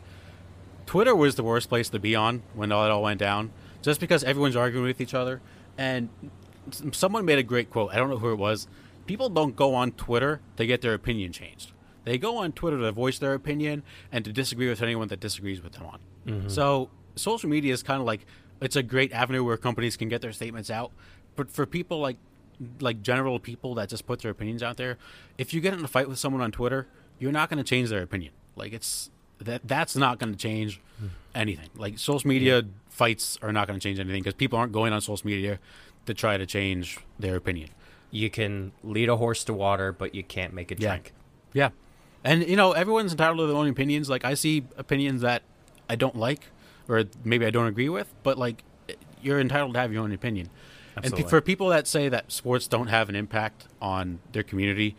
Twitter was the worst place to be on when all it all went down, just because everyone's arguing with each other. And someone made a great quote. I don't know who it was. People don't go on Twitter to get their opinion changed. They go on Twitter to voice their opinion and to disagree with anyone that disagrees with them on. Mm-hmm. So social media is kind of like it's a great avenue where companies can get their statements out. But for people like like general people that just put their opinions out there, if you get in a fight with someone on Twitter, you're not going to change their opinion. Like it's that that's not going to change anything. Like social media fights are not going to change anything because people aren't going on social media to try to change their opinion. You can lead a horse to water, but you can't make it yeah. drink. Yeah, and you know everyone's entitled to their own opinions. Like I see opinions that I don't like, or maybe I don't agree with, but like you're entitled to have your own opinion. Absolutely. And for people that say that sports don't have an impact on their community,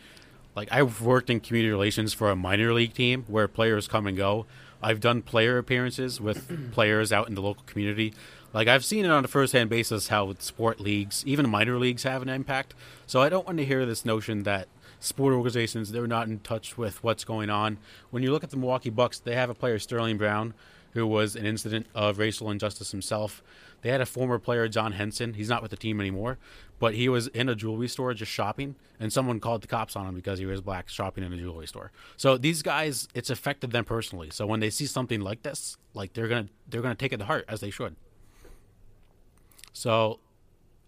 like I've worked in community relations for a minor league team where players come and go. I've done player appearances with players out in the local community. Like I've seen it on a first-hand basis how sport leagues, even minor leagues, have an impact. So I don't want to hear this notion that sport organizations they're not in touch with what's going on. When you look at the Milwaukee Bucks, they have a player Sterling Brown who was an incident of racial injustice himself. They had a former player, John Henson. He's not with the team anymore, but he was in a jewelry store just shopping, and someone called the cops on him because he was black shopping in a jewelry store. So these guys, it's affected them personally. So when they see something like this, like they're gonna they're gonna take it to heart as they should. So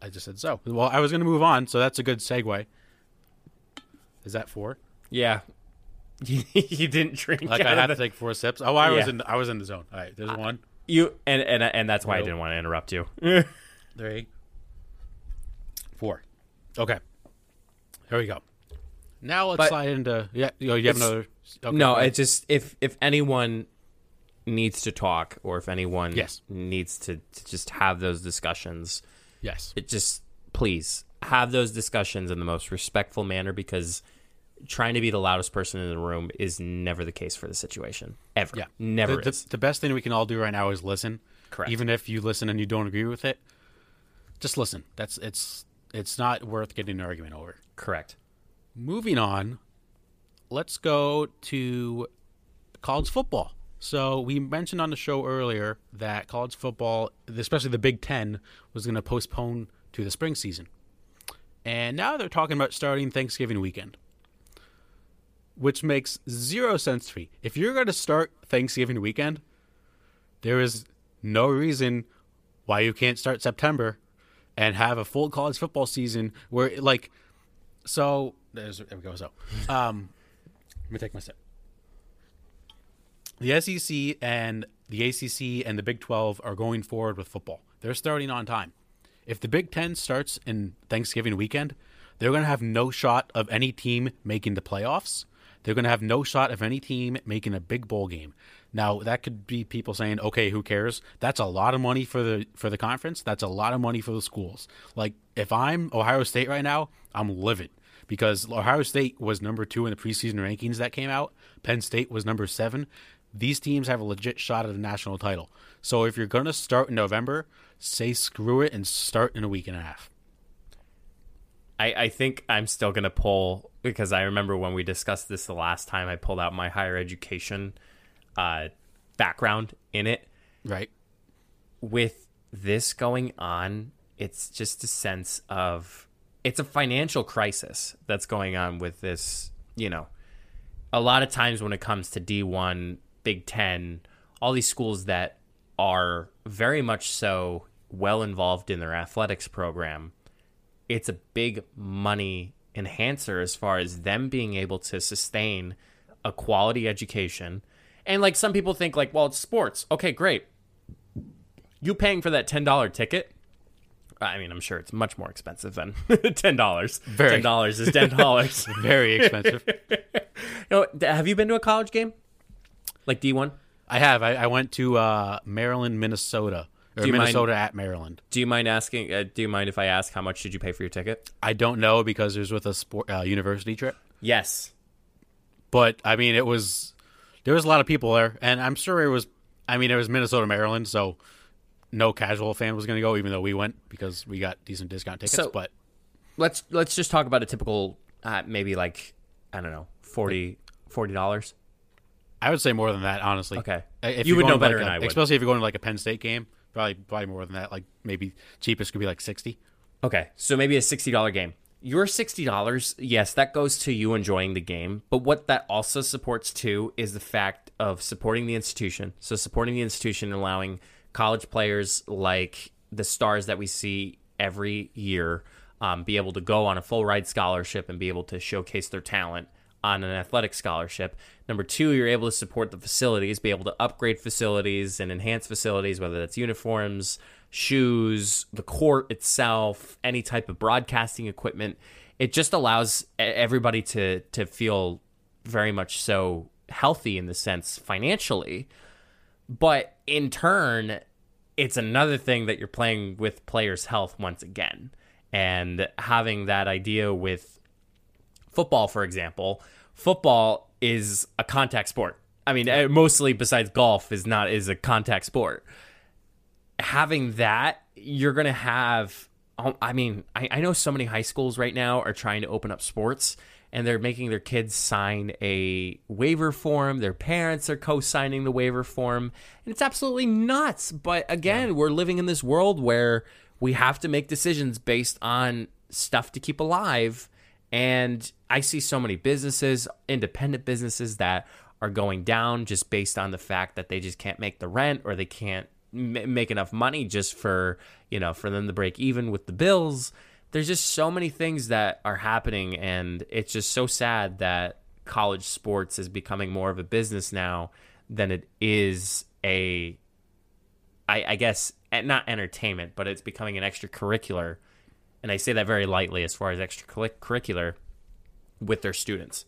I just said so. Well, I was gonna move on, so that's a good segue. Is that four? Yeah. you didn't drink. Like I had the... to take four sips. Oh, I yeah. was in. I was in the zone. All right, there's I, one. You and and and that's why I didn't want to interrupt you. Three, four. Okay, here we go. Now let's but slide into yeah. You, you have another. Okay, no, it's just if if anyone needs to talk or if anyone yes. needs to, to just have those discussions, yes, it just please have those discussions in the most respectful manner because trying to be the loudest person in the room is never the case for the situation ever. Yeah, never. The, the, the, best thing we can all do right now is listen. Correct. Even if you listen and you don't agree with it, just listen. That's it's it's not worth getting an argument over. Correct. Moving on, let's go to college football. So we mentioned on the show earlier that college football, especially the Big Ten, was going to postpone to the spring season. And now they're talking about starting Thanksgiving weekend which makes zero sense to me. If you're going to start Thanksgiving weekend, there is no reason why you can't start September and have a full college football season where, like, so there's there we go. So, um, let me take my sip. The SEC and the ACC and the Big 12 are going forward with football. They're starting on time. If the Big 10 starts in Thanksgiving weekend, they're going to have no shot of any team making the playoffs they're going to have no shot of any team making a big bowl game. Now that could be people saying, "Okay, who cares?" That's a lot of money for the for the conference. That's a lot of money for the schools. Like if I'm Ohio State right now, I'm livid because Ohio State was number two in the preseason rankings that came out. Penn State was number seven. These teams have a legit shot at a national title. So if you're going to start in November, say screw it and start in a week and a half. I, I think I'm still gonna pull because I remember when we discussed this the last time. I pulled out my higher education uh, background in it. Right. With this going on, it's just a sense of it's a financial crisis that's going on with this. You know, a lot of times when it comes to D1, Big Ten, all these schools that are very much so well involved in their athletics program, it's a big money enhancer as far as them being able to sustain a quality education. And like some people think like, well, it's sports. Okay, great. You paying for that $10 ticket? I mean, I'm sure it's much more expensive than $10. Very. $10 is $10. Very expensive. you know, have you been to a college game? Like D1? I have. I, I went to uh, Maryland, Minnesota, or Do you mind- Minnesota at Maryland. Do you mind asking? Uh, do you mind if I ask how much did you pay for your ticket? I don't know because it was with a sport uh, university trip, Yes. but I mean, it was there was a lot of people there, and I'm sure it was. I mean, it was Minnesota, Maryland, so no casual fan was going to go, even though we went because we got decent discount tickets. So- but Let's let's just talk about a typical, uh, maybe like I don't know, 40 dollars. I would say more than that, honestly. Okay. If You would know better like than I would. Especially if you're going to like a Penn State game, probably probably more than that. Like maybe cheapest could be like sixty. Okay, so maybe a sixty dollar game. Your sixty dollars, yes, that goes to you enjoying the game. But what that also supports too is the fact of supporting the institution. So supporting the institution, and allowing college players like the stars that we see every year um, be able to go on a full ride scholarship and be able to showcase their talent on an athletic scholarship. Number two, you're able to support the facilities, be able to upgrade facilities and enhance facilities, whether that's uniforms, shoes, the court itself, any type of broadcasting equipment. It just allows everybody to to feel very much so healthy in the sense financially. But in turn, it's another thing that you're playing with players' health once again. And having that idea with football, for example, football is a contact sport. I mean, eh, mostly besides golf is not is a contact sport. Having that, you're gonna have. um, I mean, I, I know so many high schools right now are trying to open up sports, and they're making their kids sign a waiver form. Their parents are co-signing the waiver form, and it's absolutely nuts. But again, we're living in this world where we have to make decisions based on stuff to keep alive. And I see so many businesses, independent businesses that are going down just based on the fact that they just can't make the rent or they can't m- make enough money just for, you know, for them to break even with the bills. There's just so many things that are happening and it's just so sad that college sports is becoming more of a business now than it is a I, I guess eh, not entertainment, but it's becoming an extracurricular, and I say that very lightly as far as extracurricular with their students.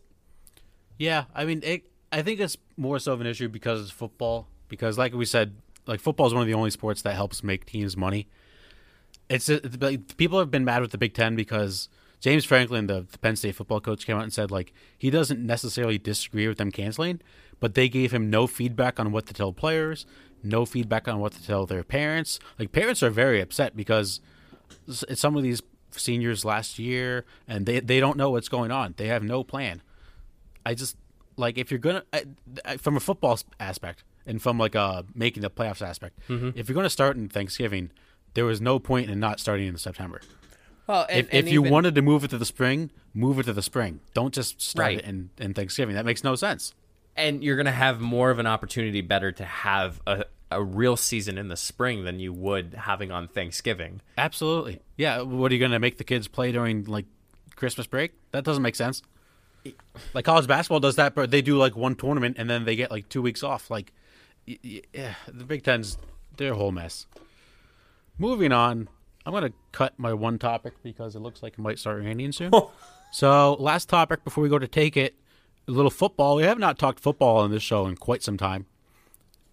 Yeah, I mean, it, I think it's more so of an issue because it's football. Because, like we said, like football is one of the only sports that helps make teams money. It's, uh, it's like, people have been mad with the Big Ten because James Franklin, the, the Penn State football coach, came out and said like he doesn't necessarily disagree with them canceling, but they gave him no feedback on what to tell players, no feedback on what to tell their parents. Like parents are very upset because some of these seniors last year and they they don't know what's going on. They have no plan. I just like if you're gonna I, I, from a football aspect and from like a making the playoffs aspect. Mm-hmm. If you're gonna start in Thanksgiving, there was no point in not starting in September. Well, if if you wanted to move it to the spring, move it to the spring. Don't just start Right. it in, in Thanksgiving. That makes no sense. and you're going to have more of an opportunity better to have a, a real season in the spring than you would having on Thanksgiving. Absolutely. Yeah. What are you gonna make the kids play during like Christmas break? That doesn't make sense. Like college basketball does that, but they do like one tournament and then they get like two weeks off. Like, y- y- yeah, the Big Ten's they're a whole mess. Moving on, I'm gonna cut my one topic because it looks like it might start raining soon. so, last topic before we go to take it, a little football. We have not talked football on this show in quite some time.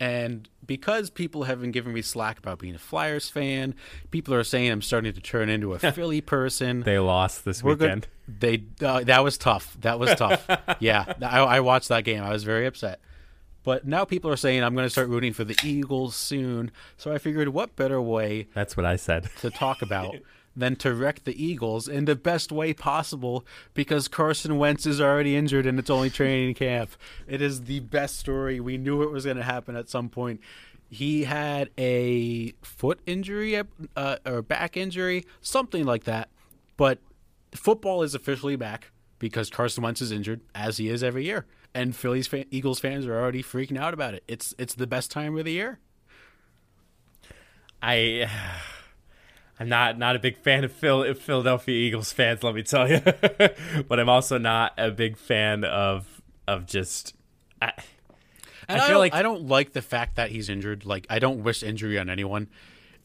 And because people have been giving me slack about being a Flyers fan, people are saying I'm starting to turn into a Philly person. They lost this We're good. They uh, that was tough. That was tough. yeah, I, I watched that game. I was very upset. But now people are saying I'm going to start rooting for the Eagles soon. So I figured, what better way That's what I said. to talk about than to wreck the Eagles in the best way possible because Carson Wentz is already injured and it's only training camp. It is the best story. We knew it was going to happen at some point. He had a foot injury uh, or back injury, something like that. But football is officially back because Carson Wentz is injured, as he is every year, and Phillies fan, Eagles fans are already freaking out about it. It's it's the best time of the year. I I'm not not a big fan of Phil, Philadelphia Eagles fans, let me tell you. but I'm also not a big fan of of just I, I feel I like I don't like the fact that he's injured. Like I don't wish injury on anyone.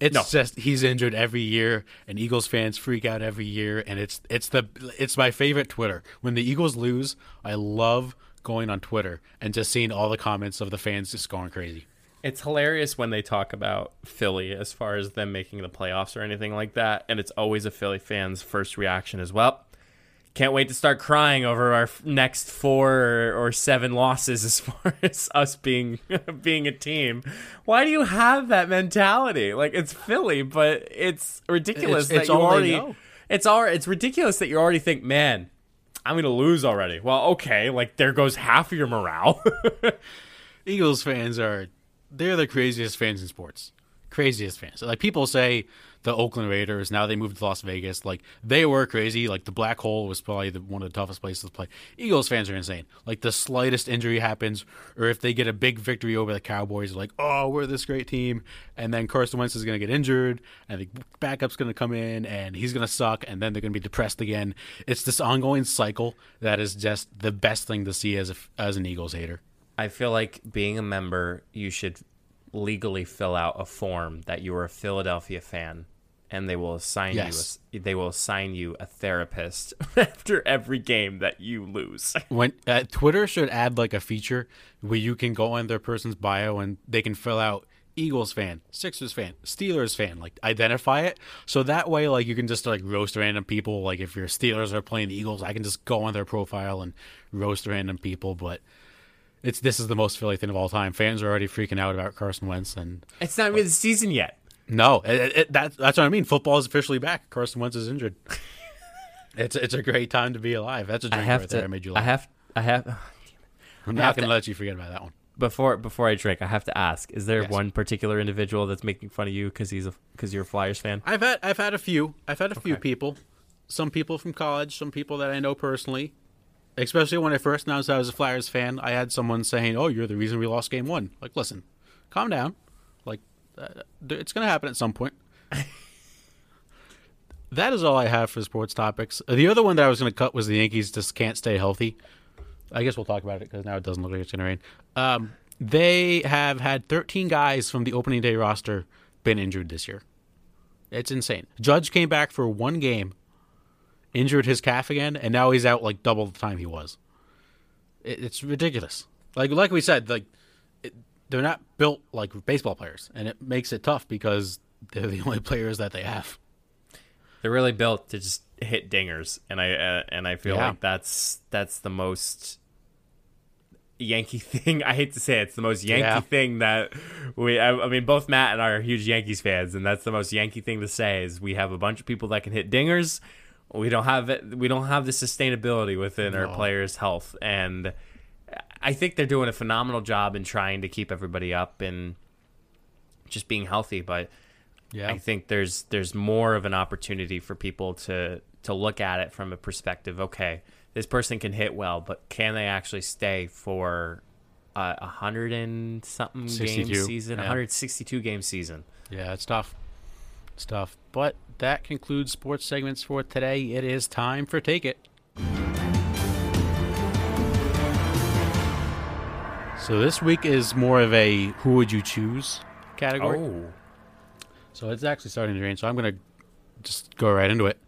It's no. just he's injured every year, and Eagles fans freak out every year, and it's it's the it's my favorite Twitter. When the Eagles lose, I love going on Twitter and just seeing all the comments of the fans just going crazy. It's hilarious when they talk about Philly as far as them making the playoffs or anything like that, and it's always a Philly fan's first reaction as well. Can't wait to start crying over our next four or seven losses as far as us being being a team. Why do you have that mentality? Like it's Philly, but it's ridiculous it's, that it's you already. It's all. It's ridiculous that you already think, man, I'm gonna lose already. Well, okay, like there goes half of your morale. Eagles fans are they're the craziest fans in sports. Craziest fans. Like people say the Oakland Raiders, now they moved to Las Vegas. Like they were crazy. Like the black hole was probably the, one of the toughest places to play. Eagles fans are insane. Like the slightest injury happens, or if they get a big victory over the Cowboys, like, oh, we're this great team. And then Carson Wentz is going to get injured, and the backup's going to come in, and he's going to suck, and then they're going to be depressed again. It's this ongoing cycle that is just the best thing to see as a, as an Eagles hater. I feel like being a member, you should legally fill out a form that you are a Philadelphia fan and they will assign yes. you a, they will assign you a therapist after every game that you lose. when uh, Twitter should add like a feature where you can go on their person's bio and they can fill out Eagles fan, Sixers fan, Steelers fan, like identify it. So that way like you can just like roast random people like if your Steelers are playing the Eagles, I can just go on their profile and roast random people, but it's this is the most Philly thing of all time. Fans are already freaking out about Carson Wentz, and it's not even the season yet. No, it, it, that, that's what I mean. Football is officially back. Carson Wentz is injured. it's it's a great time to be alive. That's a drink I have right to, there. I made you laugh. I have. I have. Oh, I'm not going to let you forget about that one. Before before I drink, I have to ask: Is there yes. one particular individual that's making fun of you because he's because you're a Flyers fan? I've had I've had a few. I've had a okay. few people. Some people from college. Some people that I know personally especially when I first announced I was a Flyers fan, I had someone saying, "Oh, you're the reason we lost Game One." Like, listen, calm down. Like, uh, it's going to happen at some point. that is all I have for sports topics. The other one that I was going to cut was the Yankees just can't stay healthy. I guess we'll talk about it because now it doesn't look like it's going to rain. Um, they have had 13 guys from the opening day roster been injured this year. It's insane. Judge came back for one game injured his calf again, and now he's out like double the time he was. It, it's ridiculous. Like like we said, like it, they're not built like baseball players, and it makes it tough because they're the only players that they have. They're really built to just hit dingers, and I uh, and I feel yeah. like that's that's the most Yankee thing. I hate to say it, it's the most Yankee yeah. thing that we. I, I, mean, both Matt and I are huge Yankees fans, and that's the most Yankee thing to say. Is we have a bunch of people that can hit dingers we don't have it. We don't have the sustainability within no. our players' health, and I think they're doing a phenomenal job in trying to keep everybody up and just being healthy. But yeah. I think there's there's more of an opportunity for people to to look at it from a perspective. Okay, this person can hit well, but can they actually stay for a hundred and something game season, yeah. 162 game season? Yeah, it's tough. It's tough, but that concludes sports segments for today. It is time for Take It. So this week is more of a who would you choose category. Oh. So it's actually starting to rain, so I'm going to just go right into it.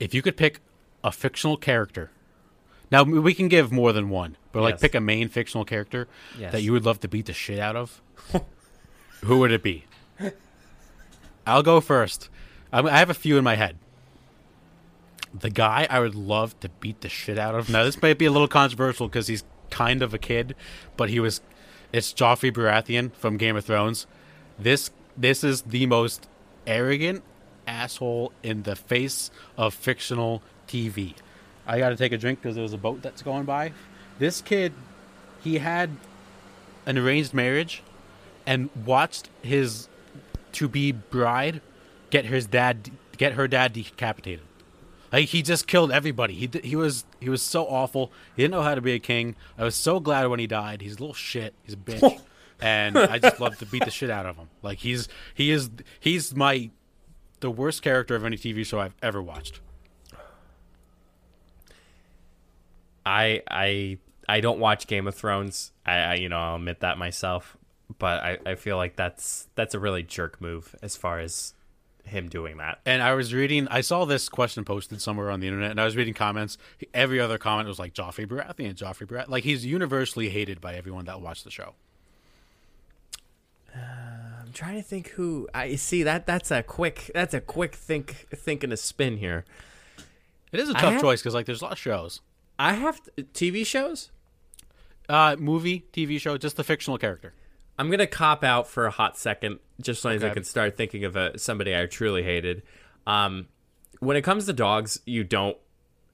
If you could pick a fictional character. Now we can give more than one, but like yes. pick a main fictional character yes. that you would love to beat the shit out of. who would it be? I'll go first. I have a few in my head. The guy I would love to beat the shit out of. Now this might be a little controversial because he's kind of a kid, but he was. It's Joffrey Baratheon from Game of Thrones. This this is the most arrogant, asshole in the face of fictional TV. I got to take a drink because there was a boat that's going by. This kid, he had an arranged marriage and watched his to be bride get his dad get her dad decapitated. Like he just killed everybody. He he was he was so awful. He didn't know how to be a king. I was so glad when he died. He's a little shit. He's a bitch. and I just love to beat the shit out of him. Like he's he is he's my the worst character of any TV show I've ever watched. I I I don't watch Game of Thrones. I, I you know I'll admit that myself, but I, I feel like that's that's a really jerk move as far as him doing that. And I was reading, I saw this question posted somewhere on the internet, and I was reading comments. Every other comment was like Joffrey Baratheon, Joffrey Baratheon. Like he's universally hated by everyone that watched the show. I'm trying to think who I see that that's a quick that's a quick think thinking a spin here. It is a tough have- choice because like there's a lot of shows, I have t- TV shows. uh, movie, TV show, just the fictional character. I'm gonna cop out for a hot second, just so as I can start thinking of a, somebody I truly hated. Um, when it comes to dogs, you don't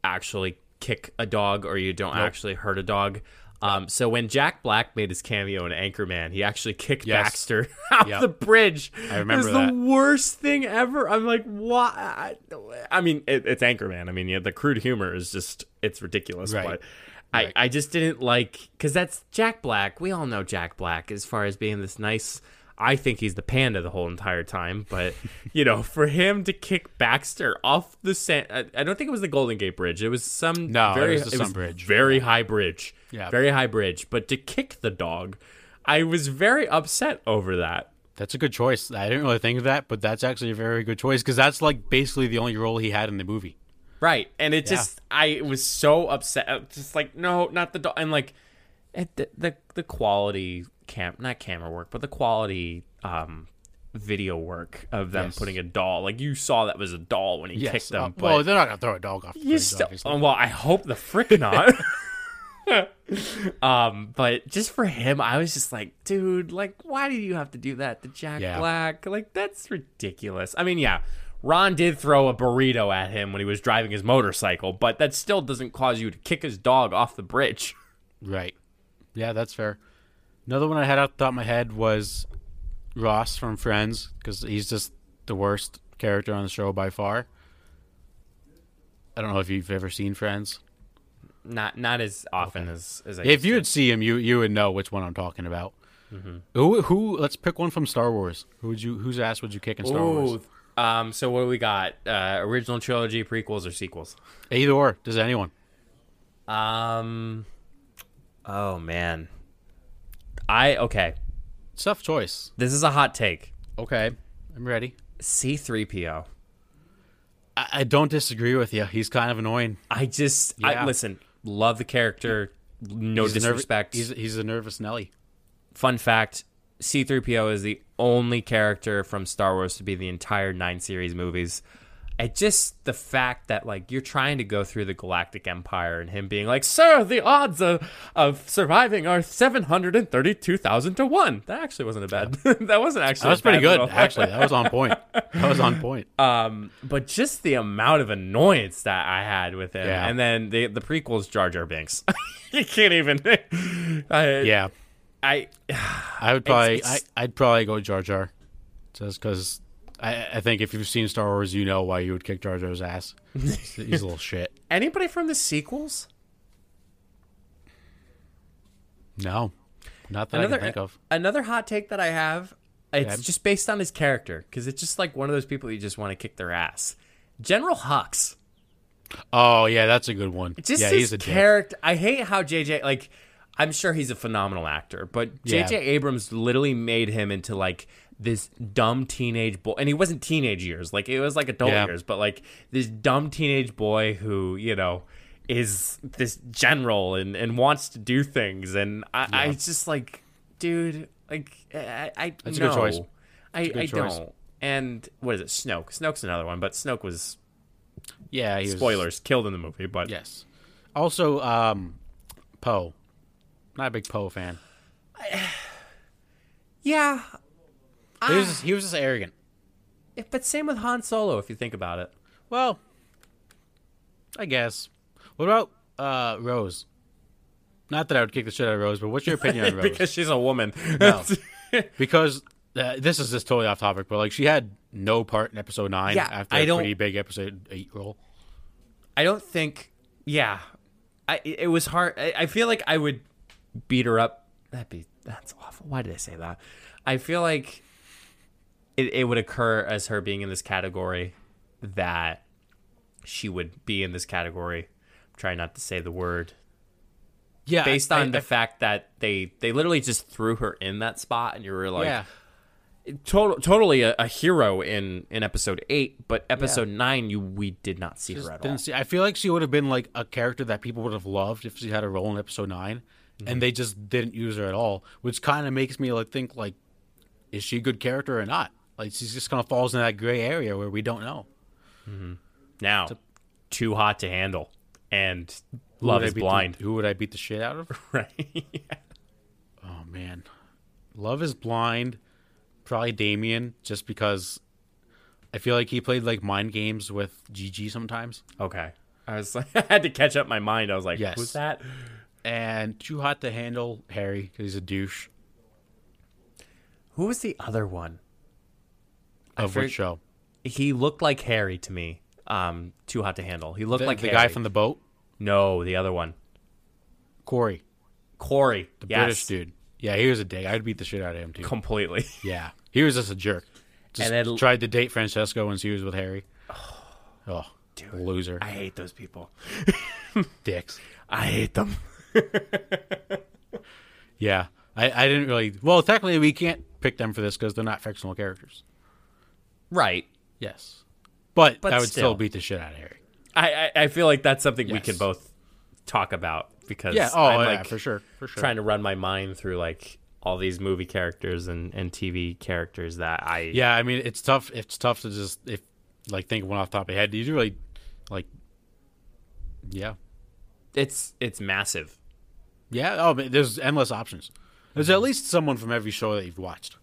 actually kick a dog or you don't actually hurt a dog. Um, so when Jack Black made his cameo in Anchorman, he actually kicked Yes. Baxter out Yep. the bridge. I remember it was that. the worst thing ever. I'm like, why? I mean, it, it's Anchorman. I mean, yeah, the crude humor is just it's ridiculous. Right. But Right. I just didn't like because that's Jack Black. We all know Jack Black as far as being this nice. I think he's the panda the whole entire time, but you know, for him to kick Baxter off the sand, I, I don't think it was the Golden Gate Bridge. It was some No, it was the some bridge. very high bridge, Yeah. very high bridge. But to kick the dog, I was very upset over that. That's a good choice. I didn't really think of that, but that's actually a very good choice because that's like basically the only role he had in the movie. Right. And it Yeah. just I was so upset. Just like, no, not the dog. And like it, the, the the quality cam not camera work, but the quality um video work of them Yes. putting a doll. Like you saw that was a doll when he Yes. kicked them. Uh, but well, they're not gonna throw a dog off. The you still obviously. oh, well, I hope the frick not. um, but just for him, I was just like, dude, like, why did you have to do that to Jack Yeah. Black? Like, that's ridiculous. I mean, yeah, Ron did throw a burrito at him when he was driving his motorcycle, but that still doesn't cause you to kick his dog off the bridge. Right. Yeah, that's fair. Another one I had off the top of my head was Ross from Friends because he's just the worst character on the show by far. I don't know if you've ever seen Friends. Not not as often as as I If you would see him, you you would know which one I'm talking about. Mm-hmm. Who who? Let's pick one from Star Wars. Who would you? Whose ass would you kick in Star Wars? Um, so what do we got? Uh, original trilogy, prequels, or sequels? Either or. Does anyone? Um, oh man, I okay. Tough choice. This is a hot take. Okay, I'm ready. C3PO. I, I don't disagree with you. He's kind of annoying. I just I listen, love the character, no He's a nerv- disrespect. he's he's a nervous Nelly. Fun fact, C3PO is the only character from Star Wars to be the entire 9 series movies. It just the fact that like you're trying to go through the Galactic Empire and him being like, "Sir, the odds of, of surviving are 732,000 to 1." That actually wasn't a bad. that wasn't actually That was pretty good, actually. That was on point. That was on point. Um, but just the amount of annoyance that I had with him, Yeah. and then the the prequels, Jar Jar Binks. you can't even. I, Yeah, I I would probably, it's- I, I'd probably go Jar Jar, just because I, I think if you've seen Star Wars, you know why you would kick Jar Jar's ass. He's, a little shit. anybody from the sequels. No, not that I can think of. another hot take that I have. It's Okay. just based on his character because it's just like one of those people you just want to kick their ass. General Hux. Oh yeah, that's a good one. Just yeah, his he's a dick. character. I hate how JJ like. I'm sure he's a phenomenal actor, but JJ Yeah. Abrams literally made him into like this dumb teenage boy, and he wasn't teenage years. Like it was like adult Yeah. years, but like this dumb teenage boy who you know is this general and and wants to do things, and I, I just like, dude, like I, I That's a good choice. I, good I choice. don't. And what is it? Snoke. Snoke's another one, but Snoke was Yeah, he was, spoilers killed in the movie. But Yes. Also, um, Poe. Not a big Poe fan. yeah, He was, he was just arrogant. But same with Han Solo, if you think about it. Well, I guess. What about uh, Rose? Not that I would kick the shit out of Rose, but what's your opinion on Rose? because she's a woman. No. because uh, this is just totally off topic, but like she had no part in episode nine Yeah, after I a pretty big episode eight role. I don't think. Yeah, I it was hard. I, I feel like I would beat her up. That'd be that's awful. Why did I say that? I feel like it, it would occur as her being in this category that she would be in this category. I'm trying not to say the word Yeah, based I- on the I- fact that they they literally just threw her in that spot, and you were like, yeah, total, totally a, a hero in in episode eight, but episode nine, you we did not see her at all. see. I feel like she would have been like a character that people would have loved if she had a role in episode 9 Mm-hmm. and they just didn't use her at all, which kind of makes me like think like, is she a good character or not? Like she's just kind of falls in that gray area where we don't know. Mm-hmm. Now, too hot to handle, and Who Love is beat the- blind. who would I beat the shit out of? right? Oh man, Love is Blind, probably Damian, just because I feel like he played like mind games with Gigi sometimes. okay. I was like, I had to catch up my mind. I was like, Yes. who's that? And too hot to handle Harry because he's a douche. Who was the other one? Of which show? He looked like Harry to me. Um, too hot to handle. He looked The, like the Harry. guy from the boat, no, the other one, Corey, Corey, the yes, British dude. Yeah, he was a dick. I'd beat the shit out of him too. completely. Yeah, he was just a jerk. Just And then- tried to date Francesca when she was with Harry. Oh, Dude, loser, I hate those people. dicks. I hate them. Yeah, I, I didn't really. Well, technically, we can't pick them for this because they're not fictional characters. Right. Yes, but, But I would still. still. beat the shit out of Harry. I, I, I feel like that's something we can both talk about because Yeah. Oh, I'm yeah, like for sure, for sure. trying to run my mind through like all these movie characters and, and TV characters that I Yeah, I mean, it's tough. It's tough to just if like think of one off the top of your head. Do you really like, yeah, it's it's massive. Yeah. Oh, but there's endless options. There's at least someone from every show that you've watched.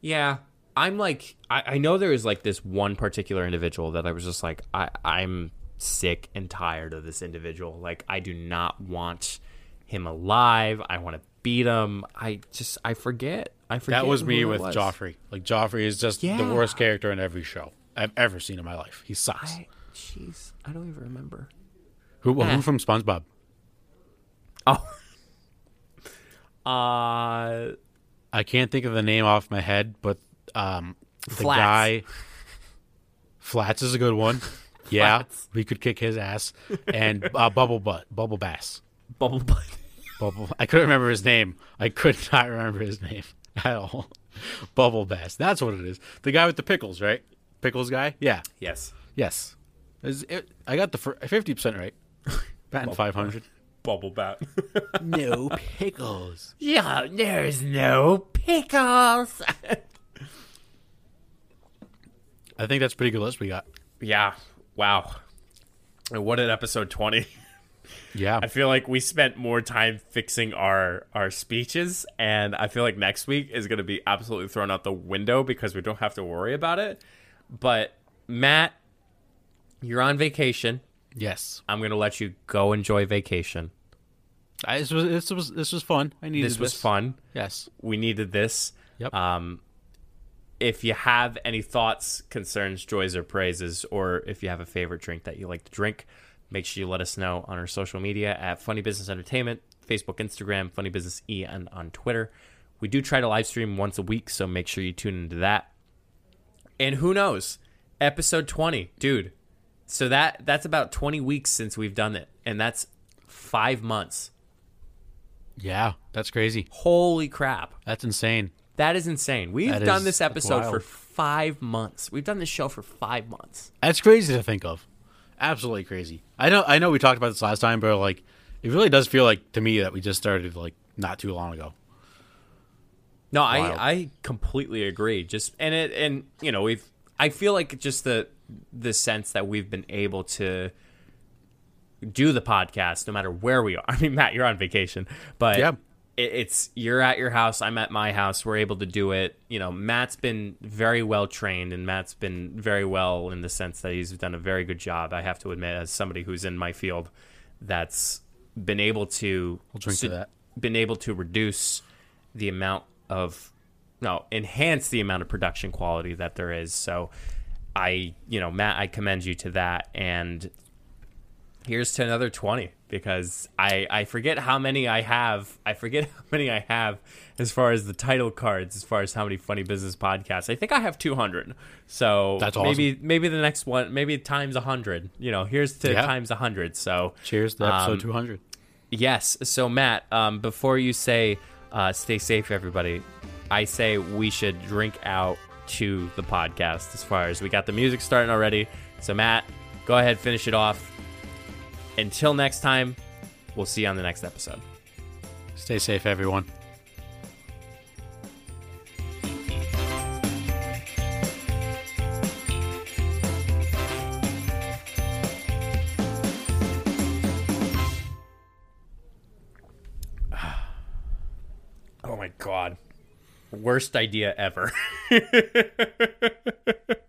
Yeah. I'm like I, I know there is like this one particular individual that I was just like I, I'm sick and tired of this individual. Like I do not want him alive. I want to beat him. I just I forget. I forget. That was me with was. Joffrey. Like Joffrey is just the worst character in every show I've ever seen in my life. He sucks. I jeez, I don't even remember. who, eh. who from SpongeBob? Oh. Uh I can't think of the name off my head, but um, the Flats. guy Flats is a good one. Yeah, Flats. we could kick his ass. And uh, Bubble Butt, Bubble Bass, Bubble Butt. Bubble. I couldn't remember his name. I could not remember his name at all. Bubble Bass. That's what it is. The guy with the pickles, right? Pickles guy. Yeah. Yes. Yes. Is it, I got the fifty percent right. Batting five hundred. Bubble Bat. No pickles. yeah, there's no pickles. I think that's a pretty good list we got. yeah. Wow. And What an episode 20. Yeah. I feel like we spent more time fixing our our speeches and I feel like next week is going to be absolutely thrown out the window because we don't have to worry about it. But Matt, you're on vacation. yes. I'm going to let you go enjoy vacation. I, this was this was this was fun. I needed This was fun. Yes. We needed this. Yep. Um, if you have any thoughts, concerns, joys, or praises, or if you have a favorite drink that you like to drink, make sure you let us know on our social media at Funny Business Entertainment, Facebook, Instagram, Funny Business E, and on Twitter. We do try to live stream once a week, so make sure you tune into that. And who knows, episode twenty, dude. So that that's about twenty weeks since we've done it, and that's five months. Yeah, that's crazy. Holy crap! That's insane. That is insane. We've That done is- this that's episode for wild. five months. We've done this show for five months. That's crazy to think of. Absolutely crazy. I know. I know. We talked about this last time, but like, it really does feel like to me that we just started like not too long ago. No, Wild. I I completely agree. Just and it and you know we've I feel like just the the sense that we've been able to do the podcast no matter where we are. I mean, Matt, you're on vacation, but Yeah. it, it's you're at your house, I'm at my house. We're able to do it. You know, Matt's been very well trained, and Matt's been very well in the sense that he's done a very good job. I have to admit, as somebody who's in my field, that's been able to We'll drink to that. been able to reduce the amount of no enhance the amount of production quality that there is so i you know matt i commend you to that and here's to another 20 because i i forget how many i have i forget how many i have as far as the title cards as far as how many funny business podcasts i think i have 200 so That's awesome. maybe maybe the next one maybe times 100 you know here's to Yeah. times 100 so Cheers to episode Um, 200. Yes. So Matt, um, before you say uh, "stay safe, everybody," I say we should drink out to the podcast. As far as we got the music starting already, so Matt, go ahead, finish it off. Until next time, we'll see you on the next episode. Stay safe, everyone. Oh my god, worst idea ever.